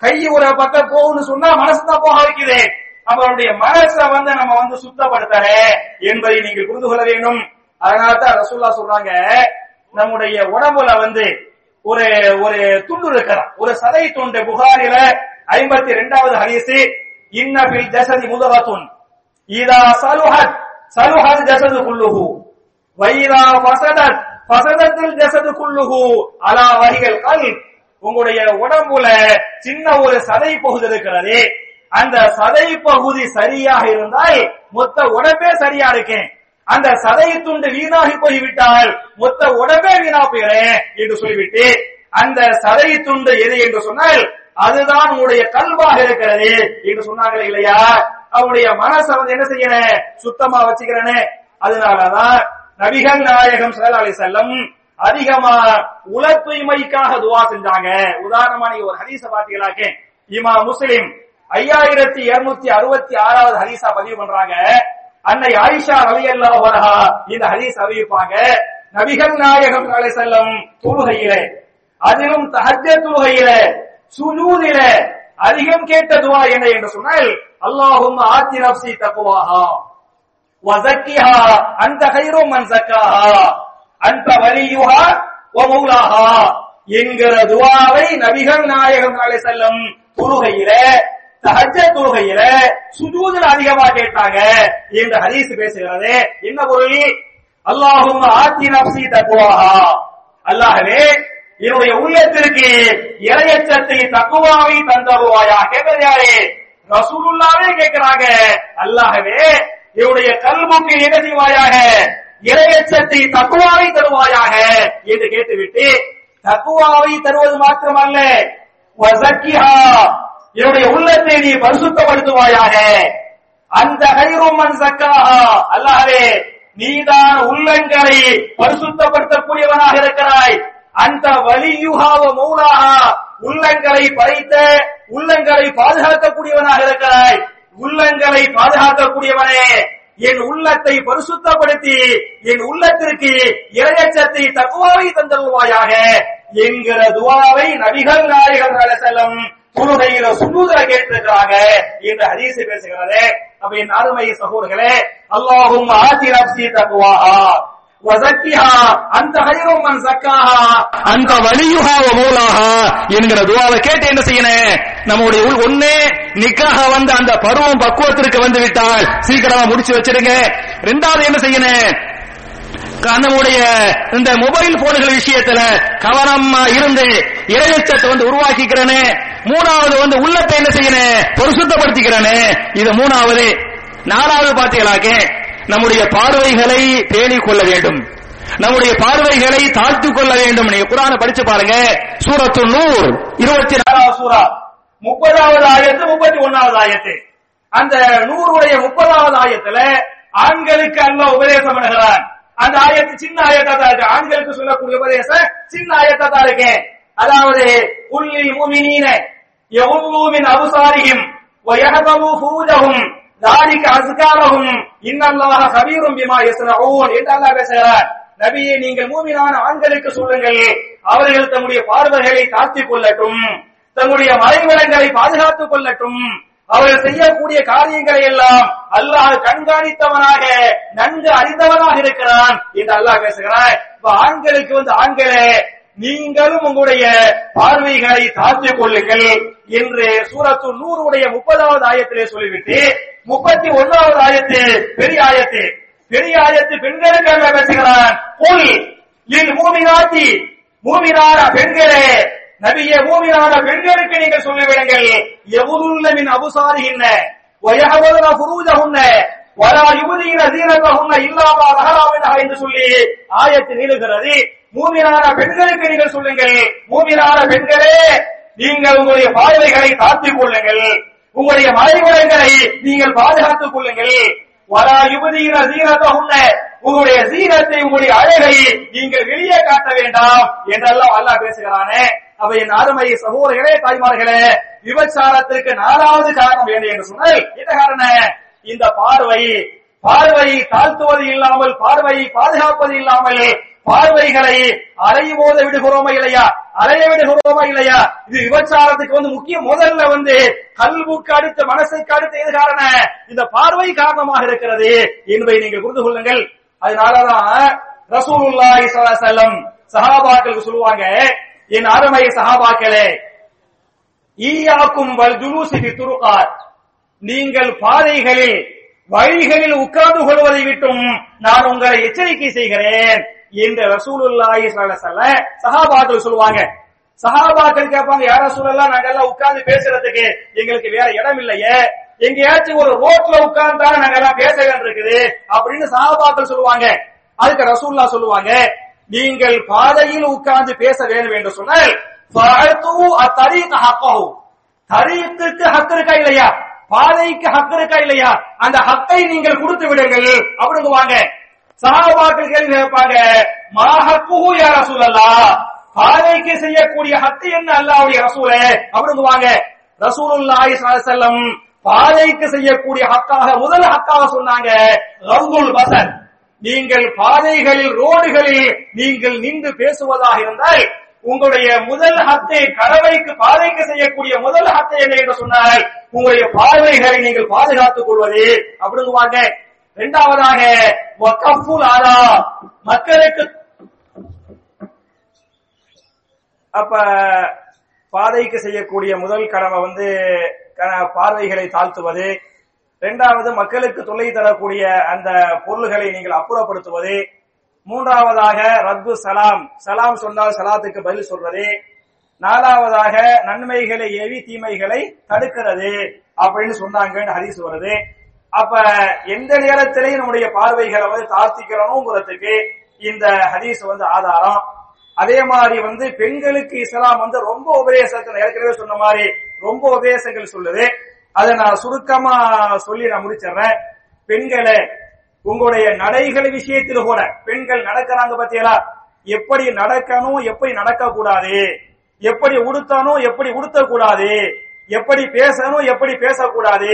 கை ஒரு பக்கம் போகும்னு சொன்னா மனசு தான் போக வைக்குது. அப்ப மனசை வந்து நம்ம வந்து சுத்தப்படுத்தல என்பதை நீங்கள் புரிந்து கொள்ள வேண்டும். அதனால தான் ரசூல்லா சொல்றாங்க நம்முடைய உடம்புல வந்து ஒரு ஒரு துண்டு இருக்கிறான் ஒரு சதை துண்டு புகாரில ஐம்பத்தி ரெண்டாவது ஹரிசு இன்னபில் ஜசதி முதவத்துன் இதா சலுஹத் சலுஹத் ஜசது குல்லுஹு வைரா ஃபசதத் ஃபசதத்தில் ஜசது குல்லுஹு அலா வகைகள் கல் உங்களுடைய உடம்புல சின்ன ஒரு சதை பகுதி இருக்கிறது. அந்த சதை பகுதி சரியாக இருந்தால் மொத்த உடம்பே சரியா இருக்கேன். அந்த சதை துண்டு வீணாகி போய்விட்டால் மொத்த உடம்பே வீணா போயிறேன் என்று சொல்லிவிட்டு அந்த சதை துண்டு எது என்று சொன்னால் அதுதான் உங்களுடைய கல்வாக இருக்கிறது என்று சொன்னாங்களே இல்லையா? அவருடைய மனசை வந்து என்ன செய்யறேன் சுத்தமா வச்சுக்கிறேனே. அதனாலதான் நபிகள் நாயகம் ஸல்லல்லாஹு செல்லம் அதிகமா உல தூய்மைக்காக துவா செஞ்சாங்க. உதாரணமா நீங்க ஒரு ஹதீஸ பாத்தீங்களாக்க இமா முஸ்லிம் ஐயாயிரத்தி இருநூத்தி அறுபத்தி ஆறாவது ஹதீஸா பதிவு பண்றாங்க. அன்னை ஆயிஷா அலி அல்லா இந்த ஹதீஸ் அறிவிப்பாங்க. நபிகள் நாயகம் அலை அலைஹி வஸல்லம் தொழுகையிலே அதிலும் தஹஜ தொழுகையிலே சுஜூதில அதிகம் கேட்ட துவா என்ன என்று சொன்னால் அல்லாஹும் ஆத்தி நப்சி தக்குவாஹா வசக்கிஹா அந்த கைரு மன் சக்காஹா அந்த வலியுஹா வ என்கிற துவாவை நபிகள் நாயகம் அலை அலைஹி வஸல்லம் தொழுகையிலே சஹஜ தொழுகையிலே சுஜூதில் அதிகமா கேட்டாங்க என்று ஹரீஸ் பேசுகிறது. என்ன பொருள்? அல்லாஹும் ஆத்தி நப்சி தக்குவாகா அல்லாஹவே என்னுடைய உள்ளத்திற்கு இறையச்சத்தை தக்குவாவை தந்தருவாயா கேட்கிறது யாரு? ரசூலுல்லாவே கேட்கிறாங்க. அல்லாஹவே என்னுடைய கல்முக்கு என்ன செய்வாயாக? இறையச்சத்தை தக்குவாவை தருவாயாக என்று கேட்டுவிட்டு தக்குவாவை தருவது மாத்திரமல்ல. என்னுடைய உள்ளத்தை நீ பரிசுத்தப்படுத்துவாயாக. அந்த கைருமன் சக்காஹா அல்லாவே நீதான் உள்ளங்களை பரிசுத்தப்படுத்தக்கூடியவனாக இருக்கிறாய். அந்த வலியுகாவ மௌலாகா உள்ளங்களை படைத்த உள்ளங்களை பாதுகாக்கக்கூடியவனாக இருக்கிறாய். உள்ளங்களை பாதுகாக்கக்கூடியவனே என் உள்ளத்தை பரிசுத்தப்படுத்தி என் உள்ளத்திற்கு இரையச்சத்தை தக்குவாவை தந்தருவாயாக என்கிற துவாவை நபிகள் நாயகர் செல்லும் தொழுகையில சுண்ணூதர கேட்டிருக்கிறாங்க என்று ஹரிசை பேசுகிறது அப்ப என் அருமை சகோதரர்களே அல்லாஹும் ஆத்தி நப்சி தக்குவாஹா அந்த மன் சக்காஹா அந்த வலியுகா என்கிற துவாவை கேட்டு என்ன செய்யணும் நம்முடைய உள் ஒண்ணு நிக்காக வந்து அந்த பருவம் பக்குவத்திற்கு வந்து விட்டால் சீக்கிரமா முடிச்சு வச்சிருங்க. ரெண்டாவது என்ன செய்யணும் நம்முடைய இந்த மொபைல் போன்கள் விஷயத்துல கவனமா இருந்து இரையச்சத்தை வந்து உருவாக்கிக்கிறனே மூணாவது வந்து உள்ளத்தை என்ன செய்யணும் பரிசுத்தப்படுத்திக்கிறனே. இது மூணாவது. நாலாவது பார்த்தீங்களாக்கே நம்முடைய பார்வைகளை பேணிக் கொள்ள வேண்டும். நம்முடைய பார்வைகளை தாழ்த்திக் கொள்ள வேண்டும். நீங்க குரான படிச்சு பாருங்க. சூரத்து நூர் இருபத்தி நாலாவது சூரா. முப்பதாவது ஆயத்து முப்பத்தி ஒன்னாவது ஆயத்து. அந்த நூறுடைய முப்பதாவது ஆயத்துல ஆண்களுக்கு அல்ல உபதேசம் பண்ணுகிறான். அந்த ஆயத்து சின்ன ஆயத்தா தான் இருக்கு ஆண்களுக்கு சொல்லக்கூடிய உபதேசம் சின்ன ஆயத்தா தான் இருக்கு. அதாவது உள்ளில் முமினீன எவ்வளவுமின் அபுசாரியும் வயகபவு பூஜகும் தாரிக்கு அசுகாரகும் இன்னல்லாக கபீரும் பிமா யஸ்ரவுன் என்று அல்லாஹ் பேசுகிறார். நபியை நீங்கள் மூமினான ஆண்களுக்கு சொல்லுங்கள். அவர்கள் தம்முடைய பார்வைகளை காத்துக் கொள்ளட்டும். தங்களுடைய மறைவிடங்களை பாதுகாத்துக் கொள்ளட்டும். அவர்கள் செய்யக்கூடிய காரியங்களை எல்லாம் அல்லாஹ் கண்காணித்தவனாக நன்கு அறிந்தவனாக இருக்கிறான் என்று அல்லாஹ் பேசுகிறான் இப்ப ஆண்களுக்கு வந்து ஆண்களே நீங்களும் உங்களுடைய பார்வைகளை தாழ்த்திக் கொள்ளுங்கள் என்று சூரத்து நூறுடைய முப்பதாவது ஆயத்திலே சொல்லிவிட்டு முப்பத்தி ஒன்னாவது ஆயத்து பெரிய ஆயத்து. பெரிய ஆயத்து பெண்களுக்கு அல்ல பேசுகிறான். என் இல் மூமினாத்தி. மூமினான பெண்களே நபிய பூமியான பெண்களுக்கு நீங்கள் சொல்லிவிடுங்கள் எவுதுள்ளமின் அபுசாரிகின்ன வயகவதுன புரூஜகுன்ன வரா யுவதியின தீனத்தகுன்ன இல்லாம ரகலாவினா என்று சொல்லி ஆயத்து நீளுகிறது. மூமினான பெண்களுக்கு நீங்கள் சொல்லுங்கள். மூமினான பெண்களே நீங்கள் உங்களுடைய பார்வைகளை காத்துக் கொள்ளுங்கள். உங்களுடைய மறைமுறைகளை நீங்கள் பாதுகாத்துக் கொள்ளுங்கள். வரா யுவதியின சீனத்தகுன்ன உங்களுடைய சீனத்தை உங்களுடைய அழகை நீங்கள் வெளியே காட்ட வேண்டாம் என்றெல்லாம் அல்லாஹ் பேசுகிறானே. அப்ப என் அருமை சகோதரர்களே தாய்மார்களே விபச்சாரத்திற்கு நாலாவது காரணம் என்ன என்று சொன்னால் என்ன காரணம்? இந்த பார்வை. பார்வை தாழ்த்துவது இல்லாமல் பார்வையை பாதுகாப்பது இல்லாமல் பார்வைகளை அலையும்போத விடுகிறோமா இல்லையா? அலைய விடுகிறோமா இல்லையா? இது விபச்சாரத்துக்கு வந்து முக்கிய முதல்ல வந்து கல்வுக்கு அடுத்து மனசுக்கு அடுத்து எது காரணம்? இந்த பார்வை காரணமாக இருக்கிறது என்பதை நீங்கள் புரிந்து கொள்ளுங்கள். அதனாலதான் ரசூலுல்லாஹி ஸல்லல்லாஹு அலைஹி சஹாபாக்களுக்கு சொல்லுவாங்க என் அருமை சஹாபாக்களே ஈயாக்கும் வல் ஜுலூசி துருகார் நீங்கள் பாதைகளில் வழிகளில் உட்கார்ந்து கொள்வதை விட்டும் நான் உங்களை எச்சரிக்கை செய்கிறேன் என்று ரசூலுல்லாஹி ஸல்லல்லாஹு அலைஹி சஹாபாக்கள் சொல்லுவாங்க. சஹாபாக்கள் கேட்பாங்க யார சூழலாம் நாங்க எல்லாம் உட்கார்ந்து பேசுறதுக்கு எங்களுக்கு வேற இடம் இல்லையே. எங்கேயாச்சும் ஒரு ரோட்ல உட்கார்ந்தா நாங்க எல்லாம் பேச வேண்டியிருக்குது அப்படின்னு சாபாக்கள் சொல்லுவாங்க. அதுக்கு ரசூல்லா சொல்லுவாங்க. நீங்கள் பாதையில் உட்கார்ந்து பேச வேண்டும் என்று சொன்னால் ஃபஅத்து அத்தரீக ஹக்கஹு. ஹக்கு இருக்கா இல்லையா? பாதைக்கு ஹக்கு இருக்கா இல்லையா? அந்த ஹக்கை நீங்கள் கொடுத்து விடுங்கள் அப்படிங்குவாங்க. சஹாபாக்கள் கேள்வி கேட்பாங்க மாஹக்கு ஹக்குஹு யா பாதைக்கு செய்யக்கூடிய ஹக்கு என்ன அல்லாவுடைய ரசூலே? அப்படிங்குவாங்க. ரசூலுல்லாஹி ஸல்லல்லாஹு அலைஹி வஸல்லம் பாதைக்கு செய்யக்கூடிய ஹக்காக முதல் ஹக்காக சொன்னாங்க ரவுதுல் வசன் நீங்கள் பாதைகளில் ரோடுகளில் நீங்கள் நின்று பேசுவதாக இருந்தால் உங்களுடைய முதல் ஹத்தை கடவைக்கு பாதைக்கு செய்யக்கூடிய முதல் ஹத்தை என்ன என்று சொன்னால் உங்களுடைய பார்வைகளை நீங்கள் பாதுகாத்துக் கொள்வது. அப்படிங்குவாங்க. இரண்டாவதாக மக்களுக்கு அப்ப பாதைக்கு செய்யக்கூடிய முதல் கடமை வந்து பார்வைகளை தாழ்த்துவது. இரண்டாவது மக்களுக்கு தொல்லை தரக்கூடிய அந்த பொருள்களை நீங்கள் அப்புறப்படுத்துவது. மூன்றாவதாக ரத்து சலாம். சலாம் சொன்னால் சலாத்துக்கு பதில் சொல்றது நாலாவதாக நன்மைகளை ஏவி தீமைகளை தடுக்கிறது அப்படின்னு சொன்னாங்கன்னு ஹரிசு வருது. அப்ப எந்த நேரத்திலையும் நம்முடைய பார்வைகளை வந்து தாழ்த்திக்கிறோம்ங்கிறதுக்கு இந்த ஹதீஸ் வந்து ஆதாரம். அதே மாதிரி வந்து பெண்களுக்கு இஸ்லாம் வந்து ரொம்ப உபதேசத்தை ஏற்கனவே சொன்ன மாதிரி ரொம்ப உபதேசங்கள் சொல்லுது. அதை நான் சுருக்கமா சொல்லி நான் முடிச்சிடுறேன். பெண்களை உங்களுடைய நடைகள் விஷயத்தில் கூட பெண்கள் நடக்கிறாங்க பத்தியலா எப்படி நடக்கணும் எப்படி நடக்க கூடாது எப்படி உடுத்தணும் எப்படி உடுத்த கூடாது எப்படி பேசணும் எப்படி பேசக்கூடாது?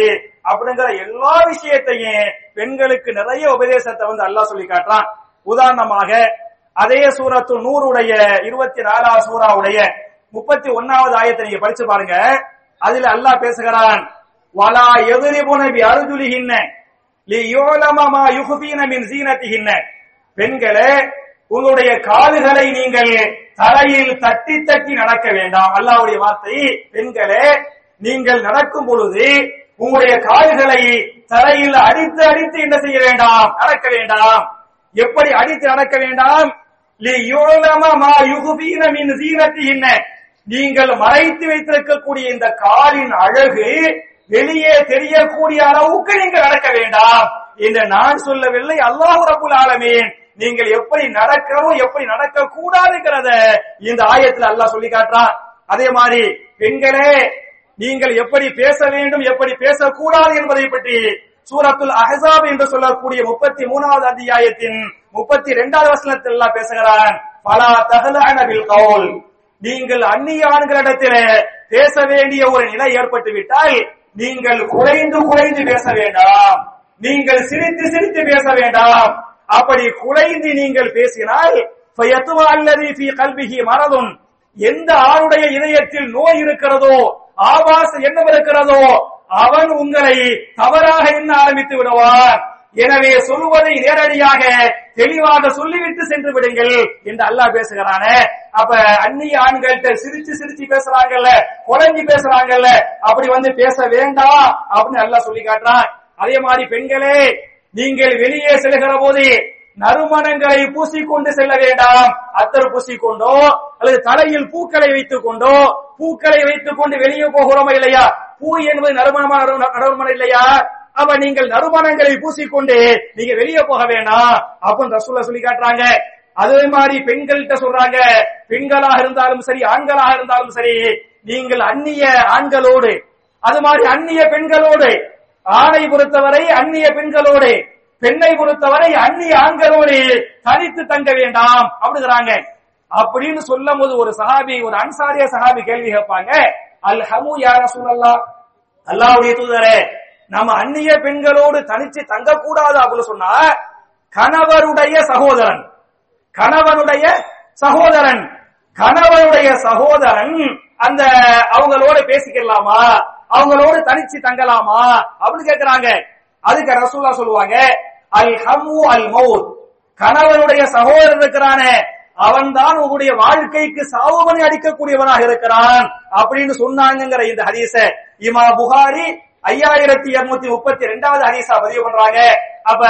அப்படிங்கிற எல்லா விஷயத்தையும் பெண்களுக்கு நிறைய உபதேசத்தை வந்து அல்லாஹ் சொல்லி காட்டுறான். உதாரணமாக அதே சூரத்து நூறுடைய இருபத்தி நாலாவது சூறாவுடைய முப்பத்தி ஒன்னாவது ஆயத்தை நீங்க படிச்சு பாருங்க. அதுல அல்லாஹ் பேசுகிறான் வலா எதிரிபுன பி அருஜுலிஹின்ன லியோலமமா யுகுபீன மின் ஜீனத்திஹின்ன பெண்களே உங்களுடைய கால்களை நீங்கள் தரையில் தட்டி தட்டி நடக்க வேண்டாம். அல்லாவுடைய வார்த்தை பெண்களே நீங்கள் நடக்கும் பொழுது உங்களுடைய கால்களை தரையில் அடித்து அடித்து என்ன செய்ய வேண்டாம்? நடக்க வேண்டாம். எப்படி அடித்து நடக்க வேண்டாம்? மா நீங்கள் மறைத்து வைத்திருக்கக்கூடிய இந்த காலின் அழகு வெளியே தெரியக்கூடிய அளவுக்கு நீங்கள் நடக்க வேண்டாம் என்று நான் சொல்லவில்லை. அல்லாஹ் ரபுல் ஆலமீன் நீங்கள் எப்படி நடக்கணும் எப்படி நடக்க கூடாதுங்கிறத இந்த ஆயத்துல அல்லாஹ் சொல்லி காட்டுறான். அதே மாதிரி பெண்களே நீங்கள் எப்படி பேச வேண்டும் எப்படி பேசக்கூடாது என்பதை பற்றி சூரத்துல் அஹசாப் என்று சொல்லக்கூடிய முப்பத்தி மூணாவது அத்தியாயத்தின் முப்பத்தி இரண்டாவது வசனத்தில் எல்லாம் பேசுகிறான் பலா தகலான கவுல். நீங்கள் அந்நிய ஆண்களிடத்திலே பேச வேண்டிய ஒரு நிலை ஏற்பட்டு விட்டால் நீங்கள் குறைந்து குறைந்து பேச வேண்டாம். நீங்கள் சிரித்து சிரித்து பேச வேண்டாம். அப்படி குறைந்து நீங்கள் பேசினால் கல்விகி அல்லது எந்த ஆணுடைய இதயத்தில் நோய் இருக்கிறதோ ஆபாச எண்ணம் இருக்கிறதோ அவன் உங்களை தவறாக எண்ண ஆரம்பித்து விடுவான் எனவே சொல்லுவதை நேரடியாக தெளிவாக சொல்லிவிட்டு சென்று விடுங்கள் என்று அல்லாஹ் பேசுகிறானே. அப்ப அந்நிய ஆண்கள்கிட்ட சிரிச்சு சிரிச்சு பேசுறாங்கல்ல குழஞ்சி பேசுறாங்கல்ல அப்படி வந்து பேச வேண்டாம் அப்படின்னு அல்லாஹ் சொல்லி காட்டுறான். அதே மாதிரி பெண்களே நீங்கள் வெளியே செல்கிற போது நறுமணங்களை பூசிக்கொண்டு செல்ல வேண்டாம். அத்தர் பூசிக்கொண்டோ அல்லது தலையில் பூக்களை வைத்துக் கொண்டோ பூக்களை வைத்துக் கொண்டு வெளியே போகிறோமா இல்லையா? பூ என்பது நறுமணமான நறுமணம் இல்லையா? அப்ப நீங்கள் நறுமணங்களை பூசிக்கொண்டு நீங்க வெளியே போக வேண்டாம் அப்படின்னு ரசூல்லா சொல்லி காட்டுறாங்க. அதே மாதிரி பெண்கள்கிட்ட சொல்றாங்க. பெண்களாக இருந்தாலும் சரி ஆண்களாக இருந்தாலும் சரி நீங்கள் அந்நிய ஆண்களோடு அது மாதிரி அந்நிய பெண்களோடு ஆணை பொறுத்தவரை அந்நிய பெண்களோடு பெண்ணை பொறுத்தவரை அந்நிய ஆண்களோடு தனித்து தங்க வேண்டாம். அப்படிங்கிறாங்க. அப்படின்னு சொல்லும் போது ஒரு சஹாபி ஒரு அன்சாரிய சஹாபி கேள்வி கேட்பாங்க. அல் ஹமு யார சொல்லலாம் அல்லாவுடைய தூதரே நம்ம அந்நிய பெண்களோடு தனிச்சு தங்கக்கூடாது அப்படின்னு சொன்னா கணவருடைய சகோதரன் கணவனுடைய சகோதரன் கணவனுடைய சகோதரன் அந்த அவங்களோட பேசிக்கலாமா? அவங்களோட தனிச்சு தங்கலாமா? அப்படின்னு கேக்குறாங்க. அதுக்கு ரசூல்லா சொல்லுவாங்க அல் ஹமு அல் மௌத் கணவனுடைய சகோதரன் இருக்கிறானே அவன்தான் உங்களுடைய வாழ்க்கைக்கு சாவுபனை அடிக்கக்கூடியவனாக இருக்கிறான் அப்படின்னு சொன்னாங்கிற இந்த ஹதீச இமா புகாரி ஐயாயிரத்தி இருநூத்தி முப்பத்தி ரெண்டாவது ஹதீஸா பதிவு பண்றாங்க. அப்ப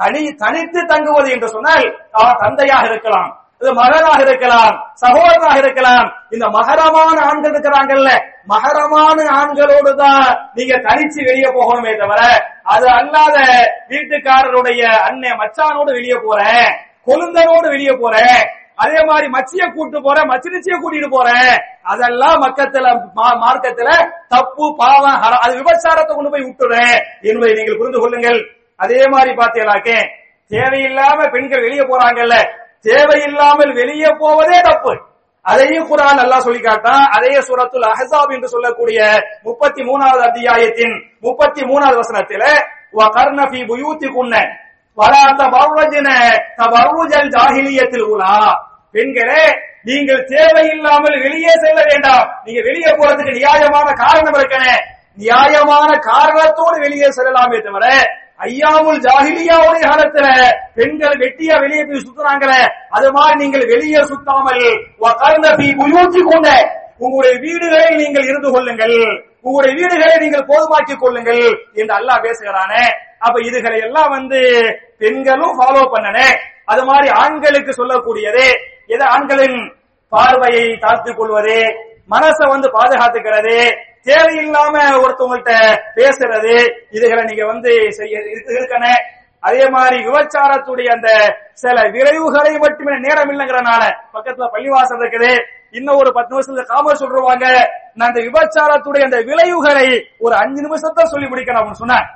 தனி தனித்து தங்குவது என்று சொன்னால் அவன் தந்தையாக இருக்கலாம் இது மகனாக இருக்கலாம் சகோதரனாக இருக்கலாம். இந்த மகரமான ஆண்கள் இருக்கிறாங்கல்ல மகரமான ஆண்களோடு தான் நீங்க தனிச்சு வெளியே போகணுமே தவிர அது அல்லாத வீட்டுக்காரருடைய அண்ணன் மச்சானோடு வெளியே போறேன். கொழுந்தனோடு வெளியே போறேன் அதே மாதிரி மச்சிய கூட்டு போறேன் மச்சினிச்சிய கூட்டிட்டு போறேன் அதெல்லாம் மக்கத்துல மா- மார்க்கத்துல தப்பு பாவம் அது விபச்சாரத்தை கொண்டு போய் விட்டுறேன் என்பதை நீங்கள் புரிந்து கொள்ளுங்கள். அதே மாதிரி பாத்தீங்களாக்கே தேவையில்லாம பெண்கள் வெளியே போறாங்கல்ல தேவையில்லாமல் வெளியே போவதே தப்பு. அதையும் குரான் நல்லா சொல்லி காட்டான் அதே சூரத்துல் அஹசாப் என்று சொல்லக்கூடிய முப்பத்தி மூணாவது அத்தியாயத்தின் முப்பத்தி மூணாவது வசனத்தில வலா தபவுஜன தபவுஜல் ஜாகிலியத்தில் உலா பெண்களே நீங்கள் தேவையில்லாமல் வெளியே செல்ல வேண்டாம். நீங்க வெளியே போறதுக்கு நியாயமான காரணம் இருக்கனே. நியாயமான காரணத்தோடு வெளியே செல்லலாமே தவிர ஐயாமுல் ஜாகிலியாவுடைய காலத்துல பெண்கள் வெட்டியா வெளியே போய் சுத்துறாங்களே அது மாதிரி நீங்கள் வெளியே சுத்தாமல் உயர்த்தி கொண்ட உங்களுடைய வீடுகளை நீங்கள் இருந்து கொள்ளுங்கள். உங்களுடைய வீடுகளை நீங்கள் போதுமாக்கிக் கொள்ளுங்கள் என்று அல்லாஹ் பேசுகிறானே. அப்ப இதுகளை எல்லாம் வந்து பெண்களும் ஃபாலோ பண்ணனே. அது மாதிரி ஆண்களுக்கு சொல்லக்கூடியது எது ஆண்களின் பார்வையை தாழ்த்திக் கொள்வது மனசை வந்து பாதுகாத்துக்கிறது தேவையில்லாம ஒருத்தவங்கள்ட்ட பேசுறது இதுகளை நீங்க வந்து செய்ய இருக்கு- இருக்கனே. அதே மாதிரி விபச்சாரத்துடைய அந்த சில விளைவுகளை மட்டுமே நேரம் இல்லைங்கிறனால பக்கத்துல பள்ளிவாசல் இருக்குது. இன்னும் ஒரு பத்து நிமிஷத்துல காம சொல்றாங்க நான் அந்த விபச்சாரத்துடைய அந்த விளைவுகளை ஒரு அஞ்சு நிமிஷத்தை சொல்லி முடிக்கணும் அப்படின்னு சொன்னேன்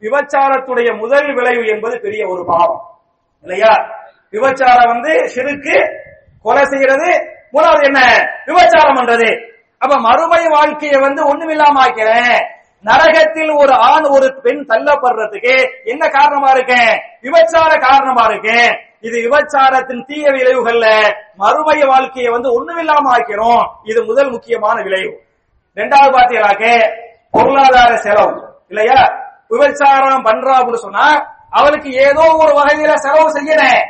விபச்சாரத்துடைய முதல் விளைவு என்பது பெரிய ஒரு பாவம். இல்லையா? விபச்சாரம் வந்து சிறுக்கு கொலை செய்யறது. மூணாவது என்ன? விபச்சாரம் பண்றது. அப்ப மறுமை வாழ்க்கையை வந்து ஒண்ணுமில்லாம ஆக்கிறேன். நரகத்தில் ஒரு ஆண் ஒரு பெண் தள்ளப்படுறதுக்கு என்ன காரணமா இருக்கேன்? விபச்சார காரணமா இருக்கேன். இது விபச்சாரத்தின் தீய விளைவுகள்ல மறுமை வாழ்க்கையை வந்து ஒண்ணுமில்லாம ஆக்கிறோம். இது முதல் முக்கியமான விளைவு. ரெண்டாவது பார்த்தீங்களாக்க பொருளாதார செலவு. இல்லையா? விபச்சாரம் பண்றா அப்படின்னு சொன்னா அவனுக்கு ஏதோ ஒரு வகையில செலவு செய்யணும்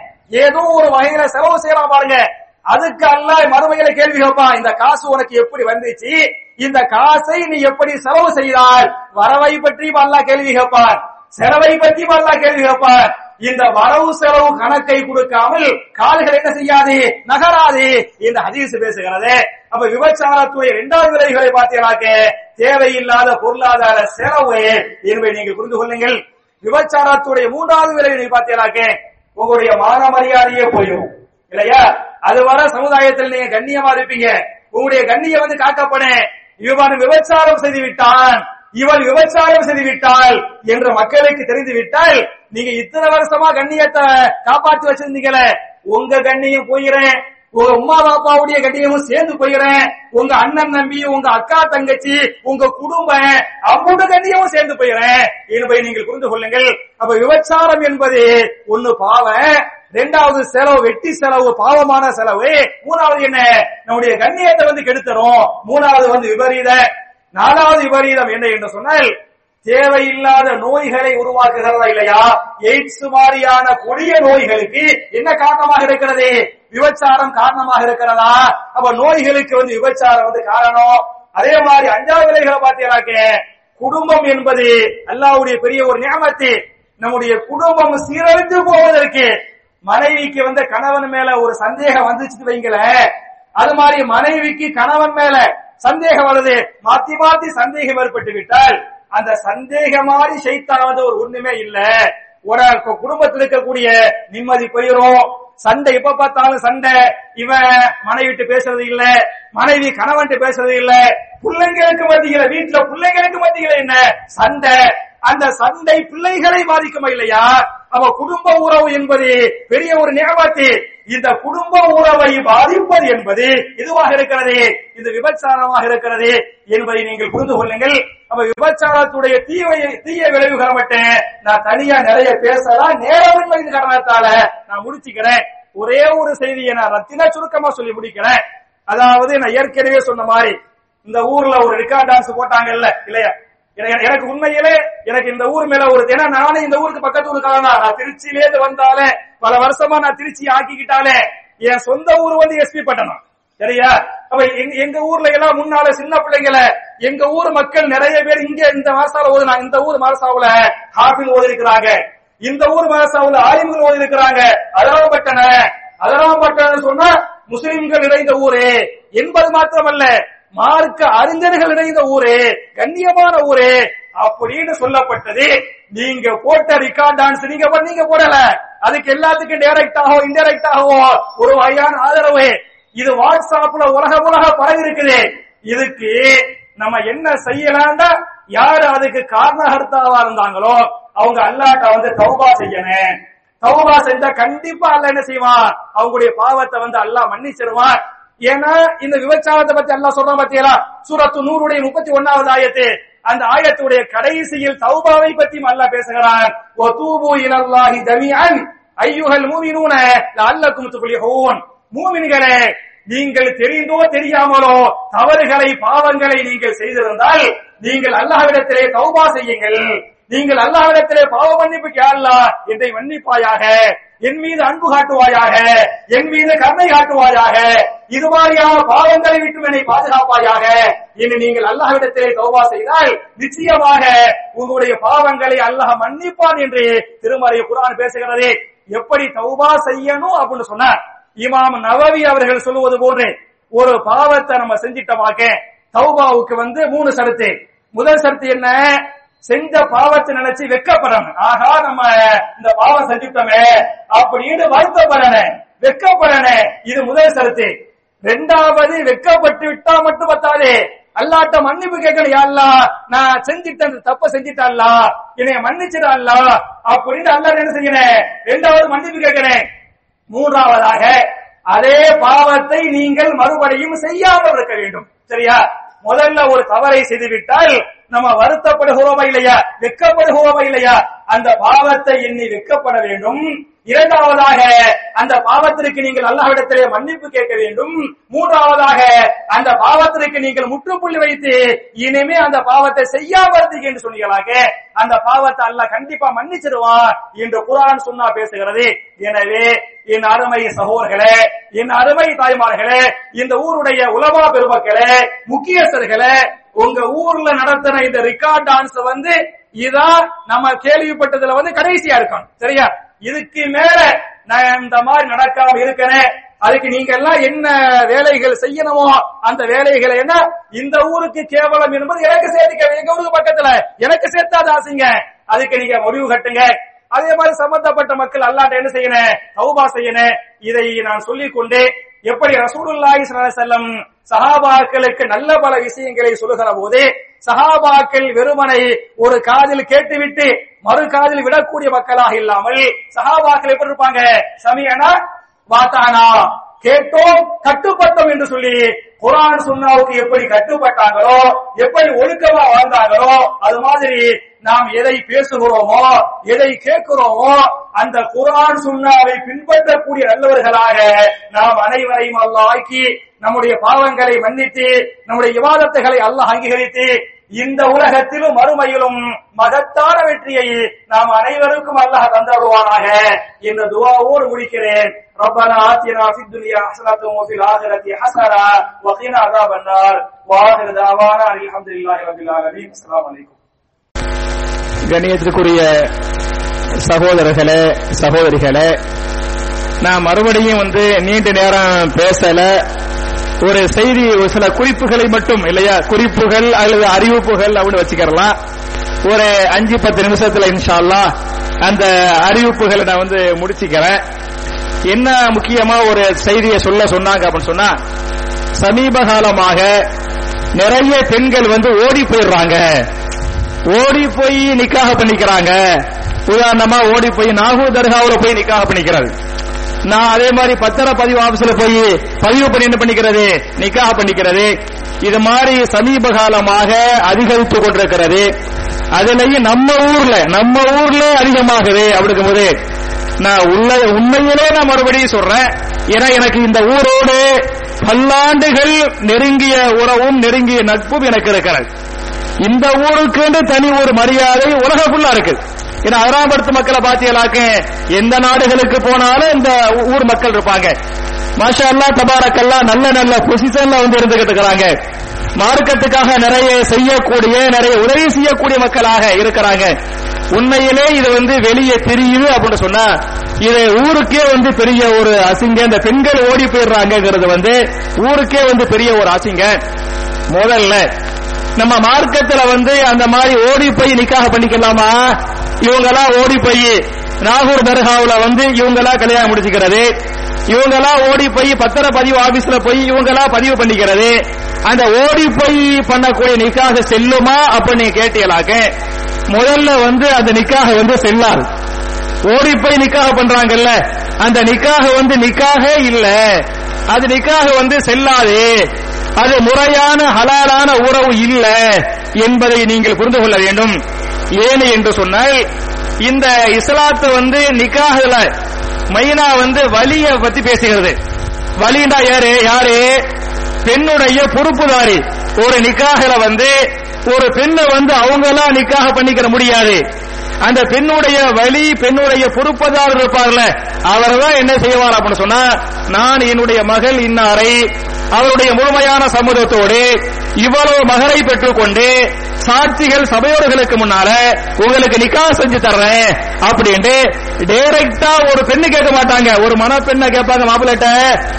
ஏதோ ஒரு வகையில செலவு செய்யலாம் பாருங்க. அதுக்கு அல்ல மறுமையில கேள்வி கேட்பான் இந்த காசு உனக்கு எப்படி வந்துச்சு? இந்த காசை நீ எப்படி செலவு செய்தால்? வரவை பற்றி அல்லா கேள்வி கேட்பான் செலவை பற்றி அல்லா கேள்வி கேட்பான் இந்த வரவு செலவு கணக்கை கொடுக்காமல் கால்கள் என்ன செய்யாது? நகராது இந்த ஹதீஸ் பேசுகிறது. அப்ப விபச்சாரத்துடைய இரண்டாவது விலைகளை பார்த்தீங்கன்னாக்க தேவையில்லாத பொருளாதார செலவு. என்பதை நீங்கள் புரிந்து கொள்ளுங்கள். விபச்சாரத்துடைய மூன்றாவது விலை நீங்க பார்த்தீங்கன்னாக்க உங்களுடைய மான மரியாதையே போயிடும். இல்லையா? அது வர சமுதாயத்தில் நீங்க கண்ணியமா இருப்பீங்க. உங்களுடைய கண்ணியம் வந்து காக்கப்படும். இவன் விபச்சாரம் செய்து விட்டான் இவன் விபச்சாரம் செய்துவிட்டாள் என்று மக்களுக்கு தெரிந்து விட்டால் நீங்க இத்தனை வருஷமா கண்ணியத்தை காப்பாற்றி வச்சிருந்தீங்களே உங்க கண்ணியம் போயிறேன் உங்க உமா பாப்பாவுடைய கண்ணியமும் சேர்ந்து போயிறேன் உங்க அண்ணன் நம்பி உங்க அக்கா தங்கச்சி உங்க குடும்பம் அவங்க கண்ணியமும் சேர்ந்து போயிறேன் என்பதை நீங்கள் புரிந்து கொள்ளுங்கள். அப்ப விபச்சாரம் என்பது ஒண்ணு பாவம் ரெண்டாவது செலவு வெட்டி செலவு பாவமான செலவு. மூணாவது என்ன? நம்முடைய கண்ணியத்தை வந்து கெடுத்தரும். மூணாவது வந்து விபரீத நாலாவது விபரீதம் என்ன என்று சொன்னால் தேவையில்லாத நோய்களை உருவாக்குகிறதா இல்லையா? எய்ட்ஸ் மாதிரியான கொடிய நோய்களுக்கு என்ன காரணமாக இருக்கிறது? விபச்சாரம் காரணமாக இருக்கிறதா? அப்ப நோய்களுக்கு வந்து விபச்சாரம் வந்து காரணம். அதே மாதிரி அஞ்சாவது விலைகளை பார்த்தீங்கன்னாக்க குடும்பம் என்பது அல்லாவுடைய பெரிய ஒரு நியமத்து. நம்முடைய குடும்பம் சீரழிந்து போவதற்கு மனைவிக்கு வந்து கணவன் மேல ஒரு சந்தேகம் வந்துச்சு வைங்கள அது மாதிரி மனைவிக்கு கணவன் மேல சந்தேகம் வருது. மாத்தி மாத்தி சந்தேகம் ஏற்பட்டு விட்டால் அந்த சந்தேக மாதிரி சைத்தாவது ஒரு ஒண்ணுமே இல்ல. ஒரு குடும்பத்தில் இருக்கக்கூடிய நிம்மதி போயிரும். சண்டை எப்ப பார்த்தாலும் சண்டை. இவன் மனைவிட்டு பேசுறது இல்ல. மனைவி கணவன்ட்டு பேசுறது இல்ல. பிள்ளைங்களுக்கு மத்தியில வீட்டுல பிள்ளைங்களுக்கு மத்தியில என்ன? சண்டை. அந்த சண்டை பிள்ளைகளை பாதிக்குமா இல்லையா? அவ குடும்ப உறவு என்பது பெரிய ஒரு நியமத்து இந்த குடும்ப உறவை பாதிப்பது என்பது இதுவாக இருக்கிறது? இது விபச்சாரமாக இருக்கிறது என்பதை நீங்கள் புரிந்து கொள்ளுங்கள். அப்ப விபச்சாரத்துடைய தீய தீய விளைவுகளை மட்டும் நான் தனியா நிறைய பேசலாம் நேரமின்மை காரணத்தால. நான் முடிச்சுக்கிறேன். ஒரே ஒரு செய்தியை நான் ரத்தின சுருக்கமா சொல்லி முடிக்கிறேன். அதாவது நான் ஏற்கனவே சொன்ன மாதிரி இந்த ஊர்ல ஒரு ரிகார்ட் டான்ஸ் போட்டாங்கல்ல இல்லையா? எனக்கு எனக்கு உண்மையிலே எனக்கு இந்த ஊர் மேல ஒரு ஏன்னா நானே இந்த ஊருக்கு பக்கத்து ஊருக்காரன்? நான் திருச்சியிலே வந்தாலே பல வருஷமா நான் திருச்சி ஆக்கிக்கிட்டாலே என் சொந்த ஊர் வந்து எஸ்பி பட்டணம். சரியா? அப்ப எங்க- எங்க ஊர்ல எல்லாம் முன்னால சின்ன பிள்ளைங்கள எங்க ஊர் மக்கள் நிறைய பேர் இங்க இந்த மாசால நான் இந்த ஊர் மாசாவுல ஹாஃபில் ஓதி இருக்கிறாங்க இந்த ஊர் மாசாவுல ஆலிம்கள் ஓதி இருக்கிறாங்க அதாவது பட்டன சொன்னா முஸ்லிம்கள் நிறைந்த ஊரே. என்பது மாத்திரமல்ல மார்க்க அறிஞர்கள் இணைந்த ஊரே கண்ணியமான ஊரே அப்படின்னு சொல்லப்பட்டது. நீங்க போட்ட ரிகார்ட் டான்ஸ் நீங்க பண்ணீங்க போடல. அதுக்கு எல்லாத்துக்கும் டைரக்டாகவோ இன்டைரக்டாகவோ ஒரு வகையான ஆதரவு. இது வாட்ஸ்அப்ல உலக உலக பரவி இருக்குது. இதுக்கு நம்ம என்ன செய்யலாம்டா யாரு அதுக்கு காரணகர்த்தாவா இருந்தாங்களோ அவங்க அல்லாட்ட வந்து தௌபா செய்யணும். தௌபா செஞ்சா கண்டிப்பா அல்ல என்ன செய்வான்? அவங்களுடைய பாவத்தை வந்து அல்லாஹ் மன்னிச்சிருவான். ஏன்னா இந்த விபச்சாரத்தை பத்தி எல்லாம் சொல்றோம் பாத்தீங்களா? சூரத்து நூறுடைய முப்பத்தி ஒன்னாவது ஆயத்து. அந்த ஆயத்துடைய கடைசியில் தௌபாவை பத்தி அல்லாஹ் பேசுகிறான். ஓ தூபு இலல்லாஹி ஜமீஅன் ஐயுஹல் மூமினூன லஅல்லக்கும் துஃப்லிஹூன் மூமின்களே நீங்கள் தெரிந்தோ தெரியாமலோ தவறுகளை பாவங்களை நீங்கள் செய்திருந்தால் நீங்கள் அல்லாஹ்விடத்திலே தௌபா செய்யுங்கள். நீங்கள் அல்லாஹ்விடத்திலே பாவ மன்னிப்பு கேளா என்னை மன்னிப்பாயாக. என் மீது அன்பு காட்டுவாயாக என் மீது கருணை காட்டுவாயாக இது மாதிரியான பாவங்களை விட்டு என்னை பாதுகாப்பாயாக. இனி நீங்கள் அல்லாஹ்விடத்திலே தௌபா செய்தால் நிச்சயமாக உங்களுடைய பாவங்களை அல்லாஹ் மன்னிப்பான் என்று திருமறை குரான் பேசுகிறது. எப்படி தௌபா செய்யணும் அப்படின்னு சொன்னார் இமாம் நவவி அவர்கள் சொல்லுவது போன்று ஒரு பாவத்தை நம்ம செஞ்சிட்டமாக்க தௌபாவுக்கு வந்து மூணு சருத்து. முதல் சருத்து என்ன? செஞ்ச பாவத்தை நினைச்சு வெக்கப்படணும். ஆகா நம்ம இந்த பாவம் செஞ்சுட்டோமே அப்படின்னு வருத்தப்படணும். வெக்கப்படணும். இது முதல் சருத்து ரெண்டாவது வெக்கப்பட்டு விட்டா மட்டும் பத்தாது. அல்லாட்ட மன்னிப்பு கேட்கணும். யா நான் செஞ்சிட்டேன் இந்த தப்ப செஞ்சிட்டாள்லா என்னைய மன்னிச்சிடாள்லா அப்படின்னு அல்லா என்ன செய்யணும்? ரெண்டாவது மன்னிப்பு கேட்கிறேன் மூன்றாவதாக அதே பாவத்தை நீங்கள் மறுபடியும் செய்யாமல் இருக்க வேண்டும். சரியா? முதல்ல ஒரு தவறை செய்துவிட்டால் நம்ம வருத்தப்படுகிறோமா இல்லையா? வெக்கப்படுகிறோமா இல்லையா? அந்த பாவத்தை எண்ணி வெக்கப்பட வேண்டும். இரண்டாவதாக அந்த பாவத்திற்கு நீங்கள் அல்லாஹ்விடத்திலே மன்னிப்பு கேட்க வேண்டும். மூன்றாவதாக அந்த பாவத்திற்கு நீங்கள் முற்றுப்புள்ளி வைத்து இனிமே அந்த பாவத்தை செய்யாம என்று சொன்னீங்களாக அந்த பாவத்தை அல்லாஹ் கண்டிப்பா மன்னிச்சிருவான் என்று குரான் சொன்னா பேசுகிறது. எனவே என் அருமை சகோதரர்களே என் அருமை தாய்மார்களே இந்த ஊருடைய உலமா பெருமக்களே முக்கியஸ்தர்களே உங்க ஊர்ல நடத்தின இந்த ரிகார்ட் டான்ஸ் வந்து இதான் நம்ம கேள்விப்பட்டதுல வந்து கடைசியா இருக்கணும். சரியா? இதுக்கு மேல நான் இந்த மாதிரி நடக்காம இருக்கிறேன் அதுக்கு நீங்க எல்லாம் என்ன வேலைகள் செய்யணுமோ அந்த வேலைகளை என்ன? இந்த ஊருக்கு கேவலம் என்பது எனக்கு சேர்த்துக்க எங்க ஊருக்கு பக்கத்துல? எனக்கு சேர்த்தாது ஆசைங்க அதுக்கு நீங்க முடிவு கட்டுங்க. அதே மாதிரி சம்பந்தப்பட்ட மக்கள் அல்லாட்ட என்ன செய்யணும் தௌபா செய்யணும் இதை நான் சொல்லிக் கொண்டு எப்படி ரசூலுல்லாஹி ஸல்லல்லாஹு சஹாபாக்களுக்கு நல்ல பல விஷயங்களை சொல்லுகிற போது சஹாபாக்கள் வெறுமனை ஒரு காதில் கேட்டுவிட்டு மறு காதில் விடக்கூடிய மக்களாக இல்லாமல் சஹாபாக்கள் எப்படி இருப்பாங்க? சமியனா வாத்தானா. கேட்டோம் கட்டுப்பட்டோம் என்று சொல்லி குரான் சுண்ணாவுக்கு எப்படி கட்டுப்பட்டாங்களோ எப்படி ஒழுக்கமா வாழ்ந்தாங்களோ அது மாதிரி நாம் எதை பேசுகிறோமோ எதை கேட்கிறோமோ அந்த குரான் சுன்னாவை பின்பற்றக்கூடிய நல்லவர்களாக நாம் அனைவரையும் அல்ல ஆக்கி நம்முடைய பாவங்களை மன்னித்து நம்முடைய விவாதத்துகளை அல்லாஹ் அங்கீகரித்து இந்த உலகத்திலும் மறுமையிலும் மகத்தான வெற்றியை நாம் அனைவருக்கும் அல்லாஹ் தந்தருவானாக என்ற துவாவோடு முடிக்கிறேன் ربنا آتنا في الدنيا حسنة وفي الآخرة حسنة وقنا عذاب النار وآخر دعوانا أن الحمد لله رب العالمين السلام عليكم கண்ணியத்திற்குரிய சகோதரர்களே சகோதரிகளே நான் மறுபடியும் வந்து நீண்ட நேரம் பேசல ஒரு செய்தி ஒரு சில குறிப்புகளை மட்டும் இல்லையா? குறிப்புகள் அல்லது அறிவிப்புகள் அப்படின்னு வச்சுக்கலாம் ஒரு அஞ்சு பத்து நிமிஷத்துல இன்ஷால்லா அந்த அறிவிப்புகளை நான் வந்து முடிச்சுக்கிறேன். என்ன முக்கியமா ஒரு செய்தியை சொல்ல சொன்னாங்க அப்படின்னு சொன்னா சமீப காலமாக நிறைய பெண்கள் வந்து ஓடி போயிடுறாங்க. ஓடி போய் நிக்காக பண்ணிக்கிறாங்க. உதாரணமா ஓடி போய் நாகூர் தர்காவில் போய் நிக்காக பண்ணிக்கிறது. நான் அதே மாதிரி பத்திர பதிவு ஆபீஸ்ல போய் பதிவு பண்ணி என்ன பண்ணிக்கிறது? நிக்காக பண்ணிக்கிறது. இது மாதிரி சமீப காலமாக அதிகரித்துக் கொண்டிருக்கிறது. அதுலயும் நம்ம ஊர்ல நம்ம ஊர்ல அதிகமாகுது அப்படிங்கும் போது நான் உள்ள உண்மையிலே நான் மறுபடியும் சொல்றேன். ஏன்னா எனக்கு இந்த ஊரோடு பல்லாண்டுகள் நெருங்கிய உறவும் நெருங்கிய நட்பும் எனக்கு இருக்கிறது. இந்த ஊருக்குன்னு தனி ஒரு மரியாதை உலக இருக்குது. ஏன்னா அகராம்படுத்து மக்களை பாத்தியலாக்க. எந்த நாடுகளுக்கு போனாலும் இந்த ஊர் மக்கள் இருப்பாங்க. மாஷா அல்லா நல்ல நல்ல பொசிஷன்ல வந்து இருந்துகிட்டு இருக்கிறாங்க மார்க்கத்துக்காக நிறைய செய்யக்கூடிய நிறைய உதவி செய்யக்கூடிய மக்களாக இருக்கிறாங்க. உண்மையிலே இது வந்து வெளியே தெரியுது அப்படின்னு சொன்னா இது ஊருக்கே வந்து பெரிய ஒரு அசிங்க இந்த பெண்கள் ஓடி போயிடுறாங்கிறது வந்து ஊருக்கே வந்து பெரிய ஒரு அசிங்க. முதல்ல நம்ம மார்க்கத்துல வந்து அந்த மாதிரி ஓடி போய் நிக்காக பண்ணிக்கலாமா? இவங்கெல்லாம் ஓடி போய் நாகூர் தர்காவுல வந்து இவங்கெல்லாம் கல்யாணம் முடிச்சுக்கிறது. இவங்கெல்லாம் ஓடி போய் பத்திர பதிவு ஆபீஸ்ல போய் இவங்கெல்லாம் பதிவு பண்ணிக்கிறது. அந்த ஓடி போய் பண்ணக்கூடிய நிக்காக செல்லுமா அப்படின்னு கேட்டீங்களாக்க முதல்ல வந்து அந்த நிக்காக வந்து செல்லாது. ஓடி போய் நிக்காக பண்றாங்கல்ல அந்த நிக்காக வந்து நிக்காக இல்ல. அது நிக்காக வந்து செல்லாது. அது முறையான ஹலாலான உறவு இல்ல என்பதை நீங்கள் புரிந்து கொள்ள வேண்டும். ஏனு என்று சொன்னால் இந்த இஸ்லாத்து வந்து நிக்காகல மைனா வந்து வலிய பத்தி பேசுகிறது. வலிண்டா யாரு? யாரு? பெண்ணுடைய பொறுப்புதாரி ஒரு நிக்காகல வந்து ஒரு பெண்ணை வந்து அவங்களா நிக்காக பண்ணிக்கிற முடியாது. அந்த பெண்ணுடைய வழி பெண்ணுடைய பொறுப்பதாரர் இருப்பார்ல அவர் தான் என்ன செய்வார் அப்படின்னு சொன்னா நான் என்னுடைய மகள் இன்னாரை அவருடைய முழுமையான சம்மதத்தோடு இவ்வளவு மகரை பெற்றுக்கொண்டு சாட்சிகள் சபையோர்களுக்கு முன்னால உங்களுக்கு நிக்கா செஞ்சு தர்றேன் அப்படின்ட்டு டைரக்டா ஒரு பெண்ணு கேட்க மாட்டாங்க. ஒரு மன பெண்ணை கேட்பாங்க மாப்பிள்ளட்ட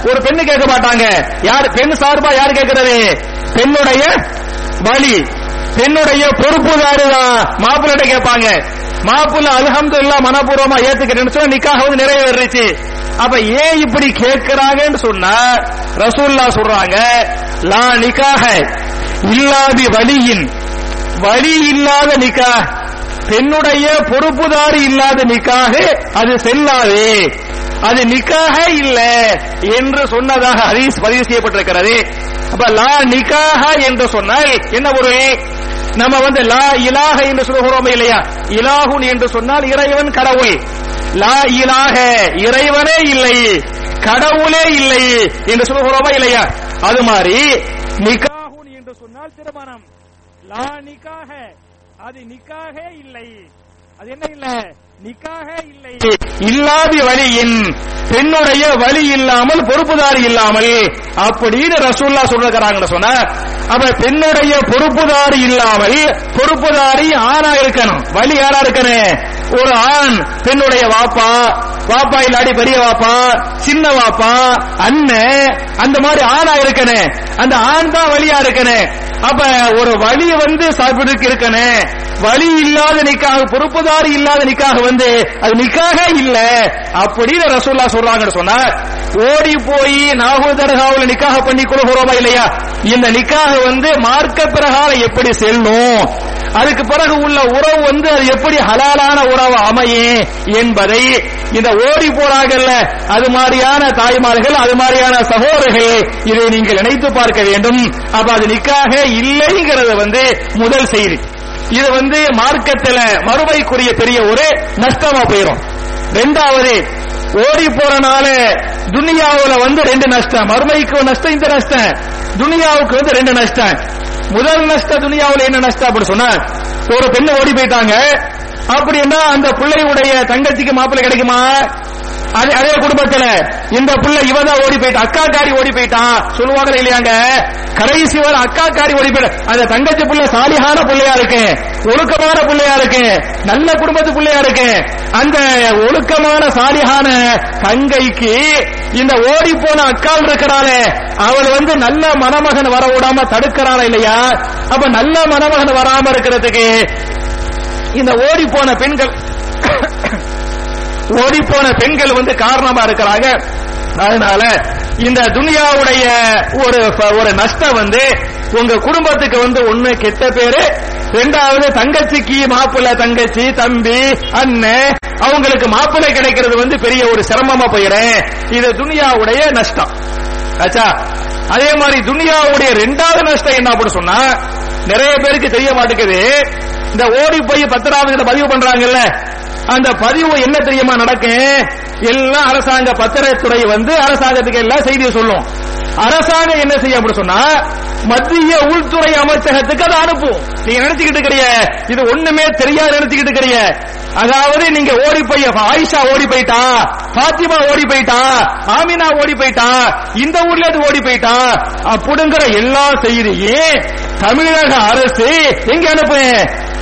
ஒரு பெண்ணு கேட்க மாட்டாங்க. யார் பெண் சார்பா யார் கேட்கிறது? பெண்ணுடைய வழி பெண்ணுடைய பொறுப்புதாரு தான் மாப்பிள்ளட்ட கேட்பாங்க. மாப்பிள்ள அலஹம்து இல்லா மனப்பூர்வமா ஏத்துக்கிறேன்னு சொன்னா நிக்காக வந்து நிறைவேறிச்சு அப்ப ஏன் இப்படி கேட்கிறாங்கன்னு சொன்னா ரசூல்லா சொல்றாங்க லா நிக்காக இல்லாதி வலியின். வழி இல்லாத நிக்கா பெண்ணுடைய பொறுப்புதாரி இல்லாத நிக்காக அது செல்லாது. அது நிக்காக இல்ல என்று சொன்னதாக ஹரீஸ் பதிவு செய்யப்பட்டிருக்கிறது. அப்ப லா நிக்காக என்று சொன்னால் என்ன பொருள்? நம்ம வந்து லா இலாக என்று சொல்கிறோமே இல்லையா? இலாகுன் என்று சொன்னால் இறைவன் கடவுள். லா இலாக இறைவனே இல்லை கடவுளே இல்லை என்று சொல்கிறோமா இல்லையா? அது மாதிரி நிகாகுன் என்று சொன்னால் திருமணம். லா நிக்காக அது நிக்காகே இல்லை. அது என்ன இல்லை? நிக்காக இல்லை. இல்லாத வழியின் பெண்ணுடைய வழி இல்லாமல் பொறுப்புதாரி இல்லாமல் அப்படின்னு ரசூல்லா சொல்றாங்க சொன்ன அப்ப பெண்ணுடைய பொறுப்புதாரி இல்லாமல் பொறுப்புதாரி ஆணா இருக்கணும் வழி யாரா இருக்கணும். ஒரு ஆண் பெண்ணுடைய வாப்பா வாப்பா இல்லாடி பெரிய வாப்பா சின்ன வாப்பா அண்ணன் அந்த மாதிரி ஆணா இருக்கனே அந்த ஆண் தான் வழியா இருக்கனே. அப்ப ஒரு வழி வந்து சாப்பிட்டு இருக்கனே. வழி இல்லாத நிக்காக பொறுப்புதாரி இல்லாத நிக்காக வந்து அது நிக்காக இல்ல அப்படின்னு ரசூல்லா சொல்றாங்கன்னு சொன்னா ஓடி போய் நாகூர் தர்காவில் நிக்காக பண்ணி கொடுக்கிறோமா இல்லையா? இந்த நிக்காக வந்து மார்க்க பிரகாரம் எப்படி செல்லும்? அதுக்கு பிறகு உள்ள உறவு வந்து அது எப்படி ஹலாலான உறவு அமையே என்பதை இந்த ஓடி போறாங்கல்ல அது மாதிரியான தாய்மார்கள் அது மாதிரியான சகோதரர்கள் இதை நீங்கள் நினைத்து பார்க்க வேண்டும். அப்ப அது நிக்காக இல்லைங்கிறது வந்து முதல் செய்தி. இது வந்து மார்க்கத்தில் மறுமைக்குரிய பெரிய ஒரு நஷ்டமா போயிடும் ரெண்டாவது ஓடி போறனால துனியாவுல வந்து ரெண்டு நஷ்டம் மறுமைக்கு நஷ்டம் இந்த நஷ்டம். துனியாவுக்கு வந்து ரெண்டு நஷ்டம். முதல் நஷ்டம் துனியாவுல என்ன நஷ்டம் அப்படி சொன்னா ஒரு பெண்ணு ஓடி போயிட்டாங்க. அப்படின்னா அந்த பிள்ளையுடைய தங்கச்சிக்கு மாப்பிள்ளை கிடைக்குமா? அதே அதே குடும்பத்துல இந்த புள்ள இவதான் ஓடி போயிட்டான் அக்கா காரி ஓடி போயிட்டான். சொல்லுவாங்க இல்லையாங்க? கடைசி வர அக்கா காரி ஓடி போயிட்டான் அந்த தங்கச்சி புள்ள சாலிகான பிள்ளையா இருக்கு ஒழுக்கமான பிள்ளையா இருக்கு நல்ல குடும்பத்து பிள்ளையா இருக்கு. அந்த ஒழுக்கமான சாலிகான தங்கைக்கு இந்த ஓடி போன அக்கால் இருக்கிறாளே அவள் வந்து நல்ல மணமகன் வர விடாம தடுக்கிறாளா இல்லையா? அப்ப நல்ல மணமகன் வராம இருக்கிறதுக்கு இந்த ஓடி போன பெண்கள் ஓடி போன பெண்கள் வந்து காரணமா இருக்கிறாங்க. அதனால இந்த துனியாவுடைய ஒரு ஒரு நஷ்டம் வந்து உங்க குடும்பத்துக்கு வந்து ஒண்ணு கெட்ட பேரு ரெண்டாவது தங்கச்சிக்கு மாப்பிள்ள தங்கச்சி தம்பி அண்ணன் அவங்களுக்கு மாப்பிள்ளை கிடைக்கிறது வந்து பெரிய ஒரு சிரமமா போயிடும். இது துனியாவுடைய நஷ்டம். ஆச்சா? அதே மாதிரி துனியாவுடைய ரெண்டாவது நஷ்டம் என்ன அப்படின்னு சொன்னா நிறைய பேருக்கு தெரிய மாட்டேங்குது. இந்த ஓடி போய் பத்திராவது பதிவு பண்றாங்கல்ல அந்த பதிவு என்ன தெரியுமா நடக்கும் எல்லாம் அரசாங்க பத்திரத்துறை வந்து அரசாங்கத்துக்கு எல்லாம் செய்தியை சொல்லும். அரசாங்கம் என்ன செய்ய அப்படின்னு சொன்னா மத்திய உள்துறை அமைச்சகத்துக்கு அதை அனுப்பும். நீங்க நினைச்சுக்கிட்டு இருக்கிறீங்க இது ஒண்ணுமே தெரியாது நினைச்சுக்கிட்டு இருக்கிறீங்க. அதாவது நீங்க ஓடி போய் ஆயிஷா ஓடி போயிட்டா பாத்திமா ஓடி போயிட்டா ஆமினா ஓடி போயிட்டா இந்த ஊர்ல இருந்து ஓடி போயிட்டா அப்படிங்கிற எல்லா செய்தியும் தமிழக அரசு எங்க அனுப்பும்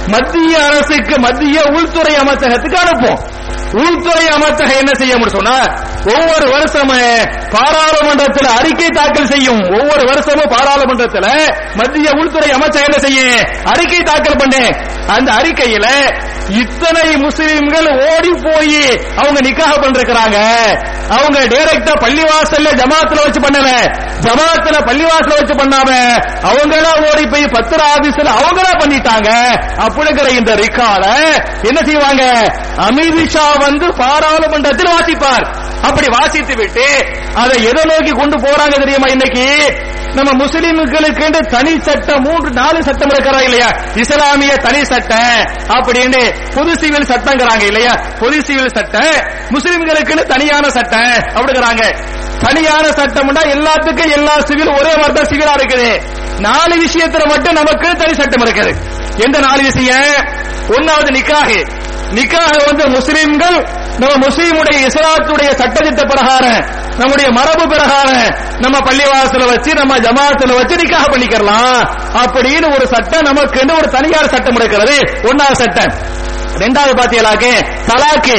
மத்திய அரசுக்கு மத்திய உள்துறை அமைச்சகத்துக்கு அனுப்பும் உள்துறை அமைச்சகம் என்ன செய்ய முடியும் சொன்னா ஒவ்வொரு வருஷமே பாராளுமன்றத்தில் அறிக்கை தாக்கல் செய்யும். ஒவ்வொரு வருஷமும் பாராளுமன்றத்தில் மத்திய உள்துறை அமைச்சகம் என்ன செய்யும்? அறிக்கை தாக்கல் பண்ணு. அந்த அறிக்கையில இத்தனை முஸ்லிம்கள் ஓடி போய் அவங்க நிக்காக பண்றாங்க அவங்க டைரக்டா பள்ளிவாசல்ல ஜமாத்துல வச்சு பண்ணல. ஜமாத்துல பள்ளிவாசல வச்சு பண்ணாம அவங்களா ஓடி போய் பத்திர ஆபீஸ்ல அவங்களா பண்ணிட்டாங்க. அப்படிங்கிற இந்த ரிக்கால என்ன செய்வாங்க? அமித்ஷா வந்து பாராளுமன்றத்தில் வாசிப்பார். அப்படி வாசித்து விட்டு அதை எதை நோக்கி கொண்டு போறாங்க தெரியுமா இன்னைக்கு? நம்ம முஸ்லிம்களுக்கு தனி சட்டம் மூன்று நாலு சட்டம் இருக்கிறா இல்லையா? இஸ்லாமிய தனி சட்டம் அப்படின்னு பொது சிவில் சட்டங்கிறாங்க இல்லையா? பொது சிவில் சட்டம் முஸ்லிம்களுக்குன்னு தனியான சட்டம் அப்படிங்கிறாங்க. தனியான சட்டம்னா எல்லாத்துக்கும் எல்லா சிவில் ஒரே மாதிரி தான் சிவிலா இருக்குது. நாலு விஷயத்துல மட்டும் நமக்கு தனி சட்டம் இருக்குது. எந்த நாலு விஷயம்? ஒன்னாவது நிக்காகு நிக்காக வந்து முஸ்லிம்கள் நம்ம முஸ்லீமுடைய இஸ்லாத்துடைய சட்டத்திட்ட பிரகாரம் நம்முடைய மரபு பிரகாரம் நம்ம பள்ளிவாசல வச்சு நம்ம ஜமாத்துல வச்சு நிக்காக பண்ணிக்கலாம் அப்படின்னு ஒரு சட்டம் நமக்கு ஒரு தனியார் சட்டம் இருக்கிறது ஒன்னாவது சட்டம். ரெண்டாவது பாத்தீங்களாக்கு தலாக்கு.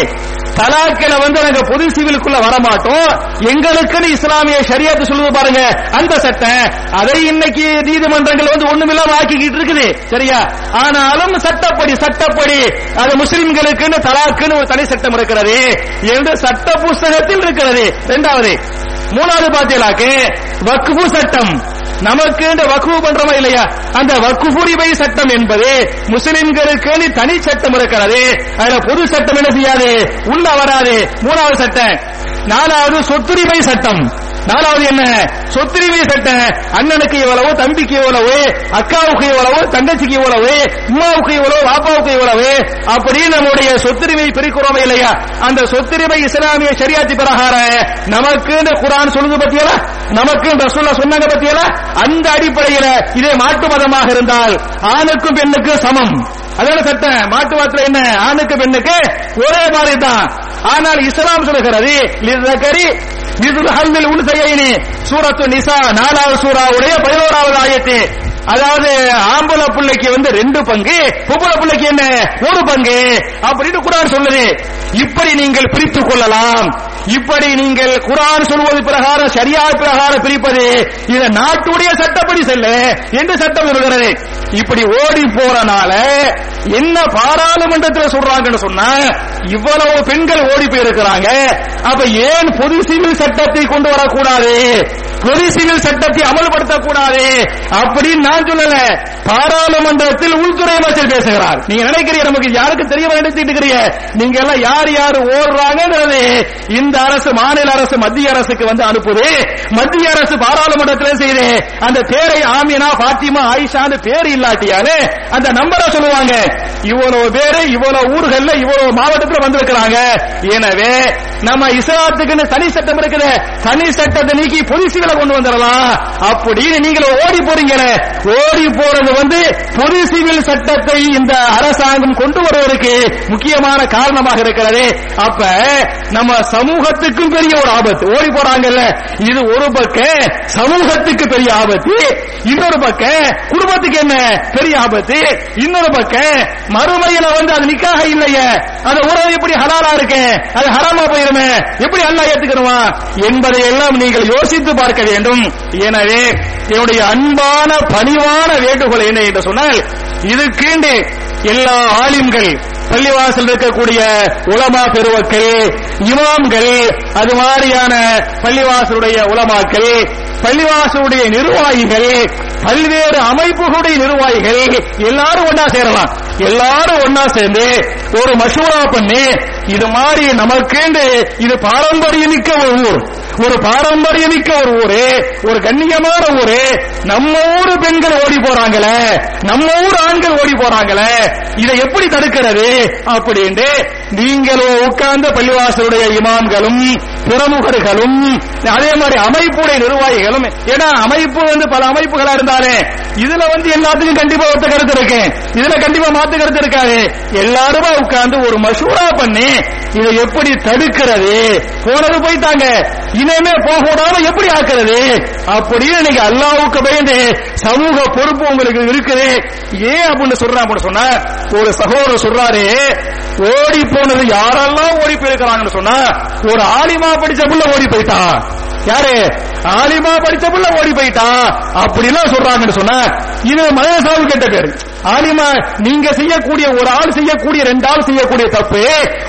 தலாக்கில வந்து நாங்க பொது சிவிலுக்குள்ள வரமாட்டோம். எங்களுக்குன்னு இஸ்லாமிய சரியாத்து சொல்லுது பாருங்க அந்த சட்டம். அதை இன்னைக்கு நீதிமன்றங்கள் வந்து ஒண்ணுமில்லாம ஆக்கிக்கிட்டு இருக்குது. சரியா? ஆனாலும் சட்டப்படி சட்டப்படி. அது முஸ்லிம்களுக்குன்னு தலாக்குன்னு ஒரு தனி சட்டம் இருக்கிறது. என்று சட்ட புஸ்தகத்தில் இருக்கிறது. இரண்டாவது மூணாவது பாத்தியலாக்கு வக்ஃபு சட்டம். நமக்கு இந்த வக்குவு பண்றோமா இல்லையா? அந்த வக்குபுரிமை சட்டம் என்பது முஸ்லிம்களுக்கு தனி சட்டம் இருக்கிறது. அதுல பொது சட்டம் என்ன செய்யாது? உள்ள வராது. மூணாவது சட்டம். நாலாவது சொத்துரிமை சட்டம். நாலாவது என்ன? சொத்துரிமை சட்டம் அண்ணனுக்கு இவ்வளவு தம்பிக்கு இவ்வளவு அக்காவுக்கு இவ்வளவு தங்கச்சிக்கு இவ்வளவு அம்மாவுக்கு இவ்வளவு பாப்பாவுக்கு இவ்வளவு அப்படின்னு நம்முடைய சொத்துரிமை பிரிக்கிறோம் இல்லையா? அந்த சொத்துரிமை இஸ்லாமிய சரியாத்தி பிரகாரம். நமக்கு இந்த குரான் சொல்லுது பத்தியல? நமக்கு ரசூல்லா சொன்னாங்க பத்தியல? அந்த அடிப்படையில இதே மாட்டு மதமாக இருந்தால் ஆணுக்கும் பெண்ணுக்கும் சமம். அதான சட்டம். மாட்டு வாத்துல என்ன? ஆணுக்கு பெண்ணுக்கு ஒரே மாதிரி தான். ஆனால் இஸ்லாம் சொல்லுகிறது மிதுல் ஹல்மில் உன் உன்சையினி சூரத்து நிசா நாலாவது சூறாவுடைய பதினோராவது ஆயத்து. அதாவது ஆம்பளை பிள்ளைக்கு வந்து ரெண்டு பங்கு பொம்பளை பிள்ளைக்கு என்ன? ஒரு பங்கு. அப்படின்னு குரான் சொல்லுது. இப்படி நீங்கள் பிரித்துக் கொள்ளலாம். இப்படி நீங்கள் குரான் சொல்வது பிரகாரம் சரியா பிரகாரம் பிரிப்பது இது நாட்டுடைய சட்டப்படி செல்ல என்று சட்டம் சொல்கிறது. இப்படி ஓடி போறனால என்ன பாராளுமன்றத்தில் சொல்றாங்கன்னு சொன்னா இவ்வளவு பெண்கள் ஓடி போயிருக்கிறாங்க. அப்ப ஏன் பொது சிவில் சட்டத்தை கொண்டு வரக்கூடாது? பொது சிவில் சட்டத்தை அமல்படுத்தக்கூடாது? அப்படின்னு நான் சொல்லல? பாராளுமன்றத்தில் உள்துறை அமைச்சர் பேசுகிறார். நீங்க நினைக்கிறீங்க நமக்கு யாருக்கு தெரிய நினைச்சிட்டு இருக்கிறீங்க. நீங்க எல்லாம் யார் யார் ஓடுறாங்கிறது இந்த அரசு மாநில அரசு மத்திய அரசுக்கு வந்து அனுப்புது. மத்திய அரசு பாராளுமன்றத்தில் செய்து அந்த பேரை ஆமினா பாத்திமா ஆயிஷான்னு பேர் இல்லாட்டியாலே அந்த நம்பரை சொல்லுவாங்க. இவ்வளவு பேரு இவ்வளவு ஊர்கள்ல இவ்வளவு மாவட்டத்தில் வந்திருக்கிறாங்க. எனவே நம்ம இஸ்லாத்துக்குன்னு தனி சட்டம் இருக்குது. தனி சட்டத்தை நீக்கி பொது கொண்டு வந்துடலாம். அப்படின்னு நீங்க ஓடி போறீங்களே. ஓடி போறது வந்து பொது சிவில் சட்டத்தை இந்த அரசாங்கம் கொண்டு வருவதற்கு முக்கியமான காரணமாக இருக்கிறது. அப்ப நம்ம சமூகத்துக்கும் பெரிய ஒரு ஆபத்து. ஓடி போறாங்கல்ல. இது ஒரு பக்கம் சமூகத்துக்கு பெரிய ஆபத்து. இன்னொரு பக்கம் குடும்பத்துக்கு என்ன பெரிய ஆபத்து? இன்னொரு பக்கம் மறுமையில வந்து அது நிக்காக இல்லையே. அந்த உறவு எப்படி ஹலாலா இருக்கு? அது ஹராமா போயிருமே. எப்படி அல்லா ஏத்துக்கணுமா? என்பதை எல்லாம் நீங்கள் யோசித்து பார்க்க வேண்டும். எனவே என்னுடைய அன்பான பணி பணிவான வேண்டுகோள் என்ன என்று சொன்னால் இதுக்கீண்டு எல்லா ஆலிம்கள் பள்ளிவாசல் இருக்கக்கூடிய உலமா பெருவக்கள் இமாம்கள் அது மாதிரியான பள்ளிவாசலுடைய உலமாக்கள் பள்ளிவாசலுடைய நிர்வாகிகள் பல்வேறு அமைப்புகளுடைய நிர்வாகிகள் எல்லாரும் ஒன்னா சேரலாம். எல்லாரும் ஒன்னா சேர்ந்து ஒரு மசூரா பண்ணி இது மாதிரி நமக்கேண்டு இது பாரம்பரியமிக்க ஒரு ஊர். ஒரு பாரம்பரியமிக்க ஒரு ஊரு ஒரு கண்ணியமான ஊரு. நம்ம ஊரு பெண்கள் ஓடி போறாங்களே நம்ம ஊர் ஆண்கள் ஓடி போறாங்களே இதை எப்படி தடுக்கிறது அப்படின்ட்டு நீங்களும் உட்கார்ந்த பள்ளிவாசலுடைய இமாம்களும் பிரமுகர்களும் அதே மாதிரி அமைப்புடைய நிர்வாகிகளும் ஏன்னா அமைப்பு வந்து பல அமைப்புகளா இருந்தாலே இதுல வந்து எல்லாத்துக்கும் கண்டிப்பா ஒத்த கருத்து இருக்கு. இதுல கண்டிப்பா மாத்து கருத்து இருக்காது. எல்லாருமே உட்கார்ந்து ஒரு மசூரா பண்ணி இதை எப்படி தடுக்கிறது? போனது போயிட்டாங்க இனிமே போக எப்படி ஆக்குறது? அப்படின்னு இன்னைக்கு அல்லாவுக்கு பயந்து சமூக பொறுப்பு உங்களுக்கு இருக்குது. ஏன் அப்படின்னு சொல்றான் அப்படின்னு சொன்னா ஒரு சகோதரர் சொல்றாரு ஓடி போனது யாரெல்லாம் ஓடி போயிருக்கிறாங்கன்னு சொன்னா ஒரு ஆலிமா படிச்ச புள்ள ஓடி போயிட்டான் யாரு? ஆலிமா படிச்ச புள்ள ஓடி போயிட்டான் அப்படிலாம் சொல்றாங்கன்னு சொன்ன இது மதசாவு கெட்ட பேரு. ஆலிமா நீங்க செய்யக்கூடிய ஒரு ஆள் செய்யக்கூடிய ரெண்டு ஆள் செய்யக்கூடிய தப்பு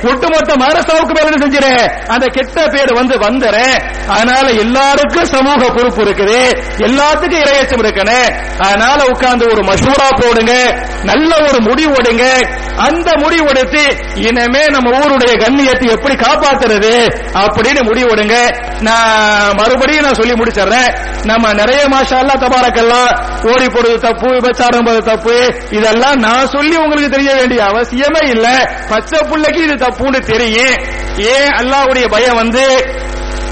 ஒட்டுமொத்த மதரசாவுக்கு பேர் என்ன செஞ்சிரு? அந்த கெட்ட பேர் வந்து வந்துற அதனால எல்லாருக்கும் சமூக பொறுப்பு இருக்குது. எல்லாத்துக்கும் இரையச்சம் இருக்கணும். அதனால உட்கார்ந்து ஒரு மசூரா போடுங்க. நல்ல ஒரு முடிவு எடுங்க அந்த முடிவெடுத்து இனமே இனிமே நம்ம ஊருடைய கண்ணியத்தை எப்படி காப்பாத்துறது? அப்படின்னு முடிவெடுங்க நான் மறுபடியும் நான் சொல்லி முடிச்சிடுறேன். நம்ம நிறைய மாஷா தபாரக்கெல்லாம் ஓடி போடுறது தப்பு விபச்சாரம் தப்பு. இதெல்லாம் நான் சொல்லி உங்களுக்கு தெரிய வேண்டிய அவசியமே இல்ல. பச்சை பிள்ளைக்கு இது தப்புன்னு தெரியும். ஏன் அல்லாவுடைய பயம் வந்து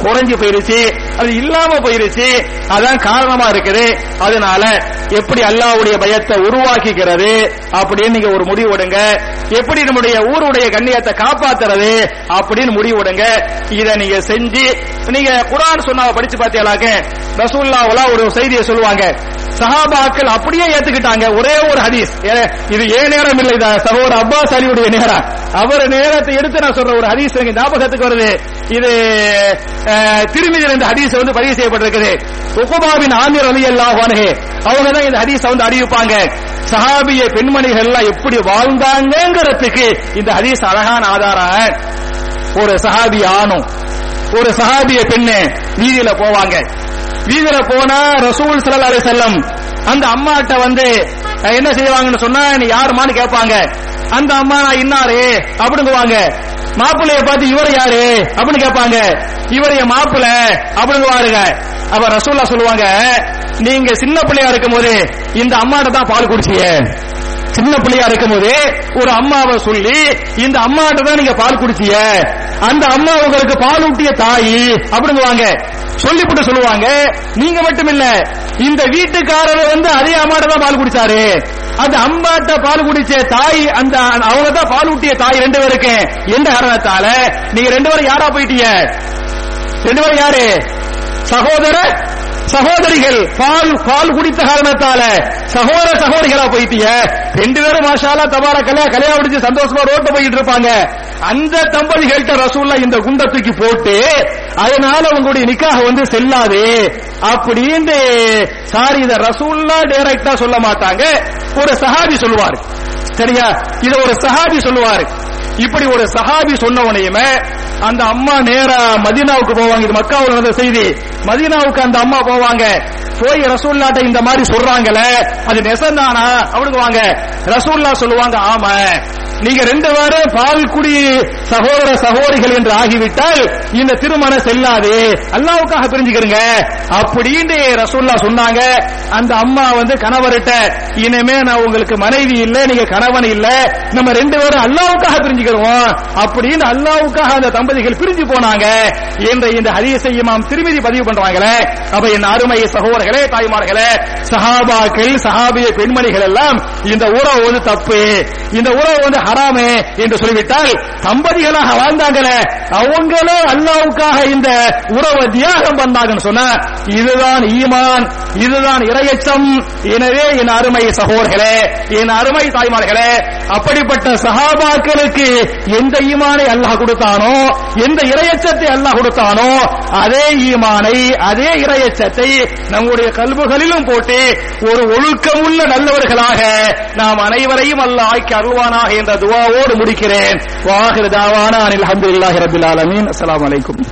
குறைஞ்சு போயிருச்சு? அது இல்லாம போயிருச்சு. அதான் காரணமா இருக்குது. அதனால எப்படி அல்லாவுடைய பயத்தை உருவாக்கிக்கிறது அப்படின்னு நீங்க ஒரு முடிவுடுங்க எப்படி நம்முடைய ஊருடைய கண்ணியத்தை காப்பாத்துறது அப்படின்னு முடிவு இதை நீங்க செஞ்சு நீங்க குரான் சொன்னாவ படிச்சு பார்த்தீங்களாக்க ரசூல்லாவெல்லாம் ஒரு செய்தியை சொல்லுவாங்க. சஹாபாக்கள் அப்படியே ஏத்துக்கிட்டாங்க. ஒரே ஒரு ஹதீஸ். இது ஏன் நேரம் இல்லை சகோதர அப்பாஸ் அலியுடைய நேரம். அவர் நேரத்தை எடுத்து நான் சொல்ற ஒரு ஹதீஸ் ஞாபகத்துக்கு வருது. இது திருமதி இந்த ஹதீஸ் ஹதீஸ் வந்து பதிவு செய்யப்பட்டிருக்குது. உகுபாவின் ஆமீர் அலி அல்லாஹ் அவங்க தான் இந்த ஹதீஸ் வந்து அறிவிப்பாங்க. சஹாபிய பெண்மணிகள் எல்லாம் எப்படி வாழ்ந்தாங்கிறதுக்கு இந்த ஹதீஸ் அழகான ஆதாரம் ஒரு சஹாபி ஆணும் ஒரு சஹாபிய பெண்ணு வீதியில போவாங்க. வீதியில போனா ரசூல் சல்லா அலி செல்லம் அந்த அம்மாட்ட வந்து என்ன செய்வாங்கன்னு சொன்னா நீ யாருமான்னு கேட்பாங்க. அந்த அம்மா நான் இன்னாரு? அப்படிங்குவாங்க மாப்பிள்ளைய பார்த்து இவர் யாரு? அப்படின்னு கேட்பாங்க. இவர் என் மாப்பிள்ள. அப்படிங்குவாருங்க அப்ப ரசூல்லா சொல்லுவாங்க நீங்க சின்ன பிள்ளையா இருக்கும்போது இந்த அம்மாட்ட தான் பால் குடிச்சியே. சின்ன பிள்ளையா இருக்கும்போது ஒரு அம்மாவை சொல்லி இந்த அம்மாட்ட தான் நீங்க பால் குடிச்சிய. அந்த அம்மா உங்களுக்கு பால் ஊட்டிய தாய் அப்படிங்குவாங்க. சொல்லிவிட்டு சொல்லுவாங்க. நீங்க மட்டும் இல்ல இந்த வீட்டுக்காரர் வந்து அதே அம்மாட்ட தான் பால் குடிச்சாரு. அந்த அம்மாட்ட பால் குடிச்ச தாய் அந்த அவங்க தான் பால் ஊட்டிய தாய் ரெண்டு பேருக்கு. எந்த காரணத்தால? நீங்க ரெண்டு பேரும் யாரா போயிட்டீங்க? ரெண்டு பேரும் யாரு? சகோதர சகோதரிகள் பால் பால் குடித்த காரணத்தால சகோதர சகோதரிகளா போயிட்டீங்க. ரெண்டு பேரும் மாஷாலா தபாரா கல்யா கல்யாணம் முடிச்சு சந்தோஷமா ரோட்ல போயிட்டு இருப்பாங்க. அந்த தம்பதிகள்கிட்ட ரசூல்லா இந்த குண்டை தூக்கி போட்டு அதனால உங்களுடைய நிக்காக வந்து செல்லாது அப்படின்னு சாரி இத ரசூல்லா டைரக்டா சொல்ல மாட்டாங்க. ஒரு சஹாபி சொல்லுவாரு. சரியா? இத ஒரு சஹாபி சொல்லுவாரு. இப்படி ஒரு சஹாபி சொன்னவனையுமே அந்த அம்மா நேரா மதீனாவுக்கு போவாங்க. இது மக்காவில் நடந்த செய்தி. மதீனாவுக்கு அந்த அம்மா போவாங்க. போய் ரசூல்லாட்ட இந்த மாதிரி சொல்றாங்களே அது நெசந்தானா? அவனுக்கு வாங்க. ரசூல்லா சொல்லுவாங்க ஆமா. நீங்க ரெண்டு பேரும் பால் குடி சகோதர சகோதரிகள் என்று ஆகிவிட்டால் இந்த திருமணம் செல்லாது. அல்லாவுக்காக பிரிஞ்சுக்கிறீங்க அப்படின்னு ரசூல்லா சொன்னாங்க. அந்த அம்மா வந்து கணவர்கிட்ட இனிமே நான் உங்களுக்கு மனைவி இல்ல நீங்க கணவன் இல்ல. நம்ம ரெண்டு பேரும் அல்லாவுக்காக பிரிஞ்சுக்கிறோம் அப்படின்னு அல்லாவுக்காக அந்த தம்பதிகள் பிரிஞ்சு போனாங்க. என்ற இந்த ஹரிய இமாம் திருமதி பதிவு பண்றாங்களே. அப்ப என் அருமை சகோதரர்களே தாய்மார்களே சஹாபாக்கள் சஹாபிய பெண்மணிகள் எல்லாம் இந்த உறவு வந்து தப்பு இந்த உறவு வந்து ஹராமே என்று சொல்லிவிட்டால் தம்பதிகளாக வாழ்ந்தாங்களே அவங்களே அல்லாவுக்காக இந்த உறவு தியாகம் பண்ணாங்கன்னு சொன்ன இதுதான் ஈமான் இதுதான் இரையச்சம். எனவே என் அருமை சகோதரர்களே என் அருமை தாய்மார்களே அப்படிப்பட்ட சஹாபாக்களுக்கு எந்த ஈமானை அல்லாஹ் கொடுத்தானோ எந்த இரையச்சத்தை அல்லாஹ் கொடுத்தானோ அதே ஈமானை அதே இரையச்சத்தை நம்முடைய கல்புகளிலும் போட்டு ஒரு ஒழுக்கமுள்ள நல்லவர்களாக நாம் அனைவரையும் அல்லாஹ் ஆக்கி அருள்வானாக என்ற துவாவோடு முடிக்கிறேன். வாகிருதாவான அனில் அஹமதுல்லாஹி ரபில் ஆலமீன். அஸ்லாம் அலைக்கும்.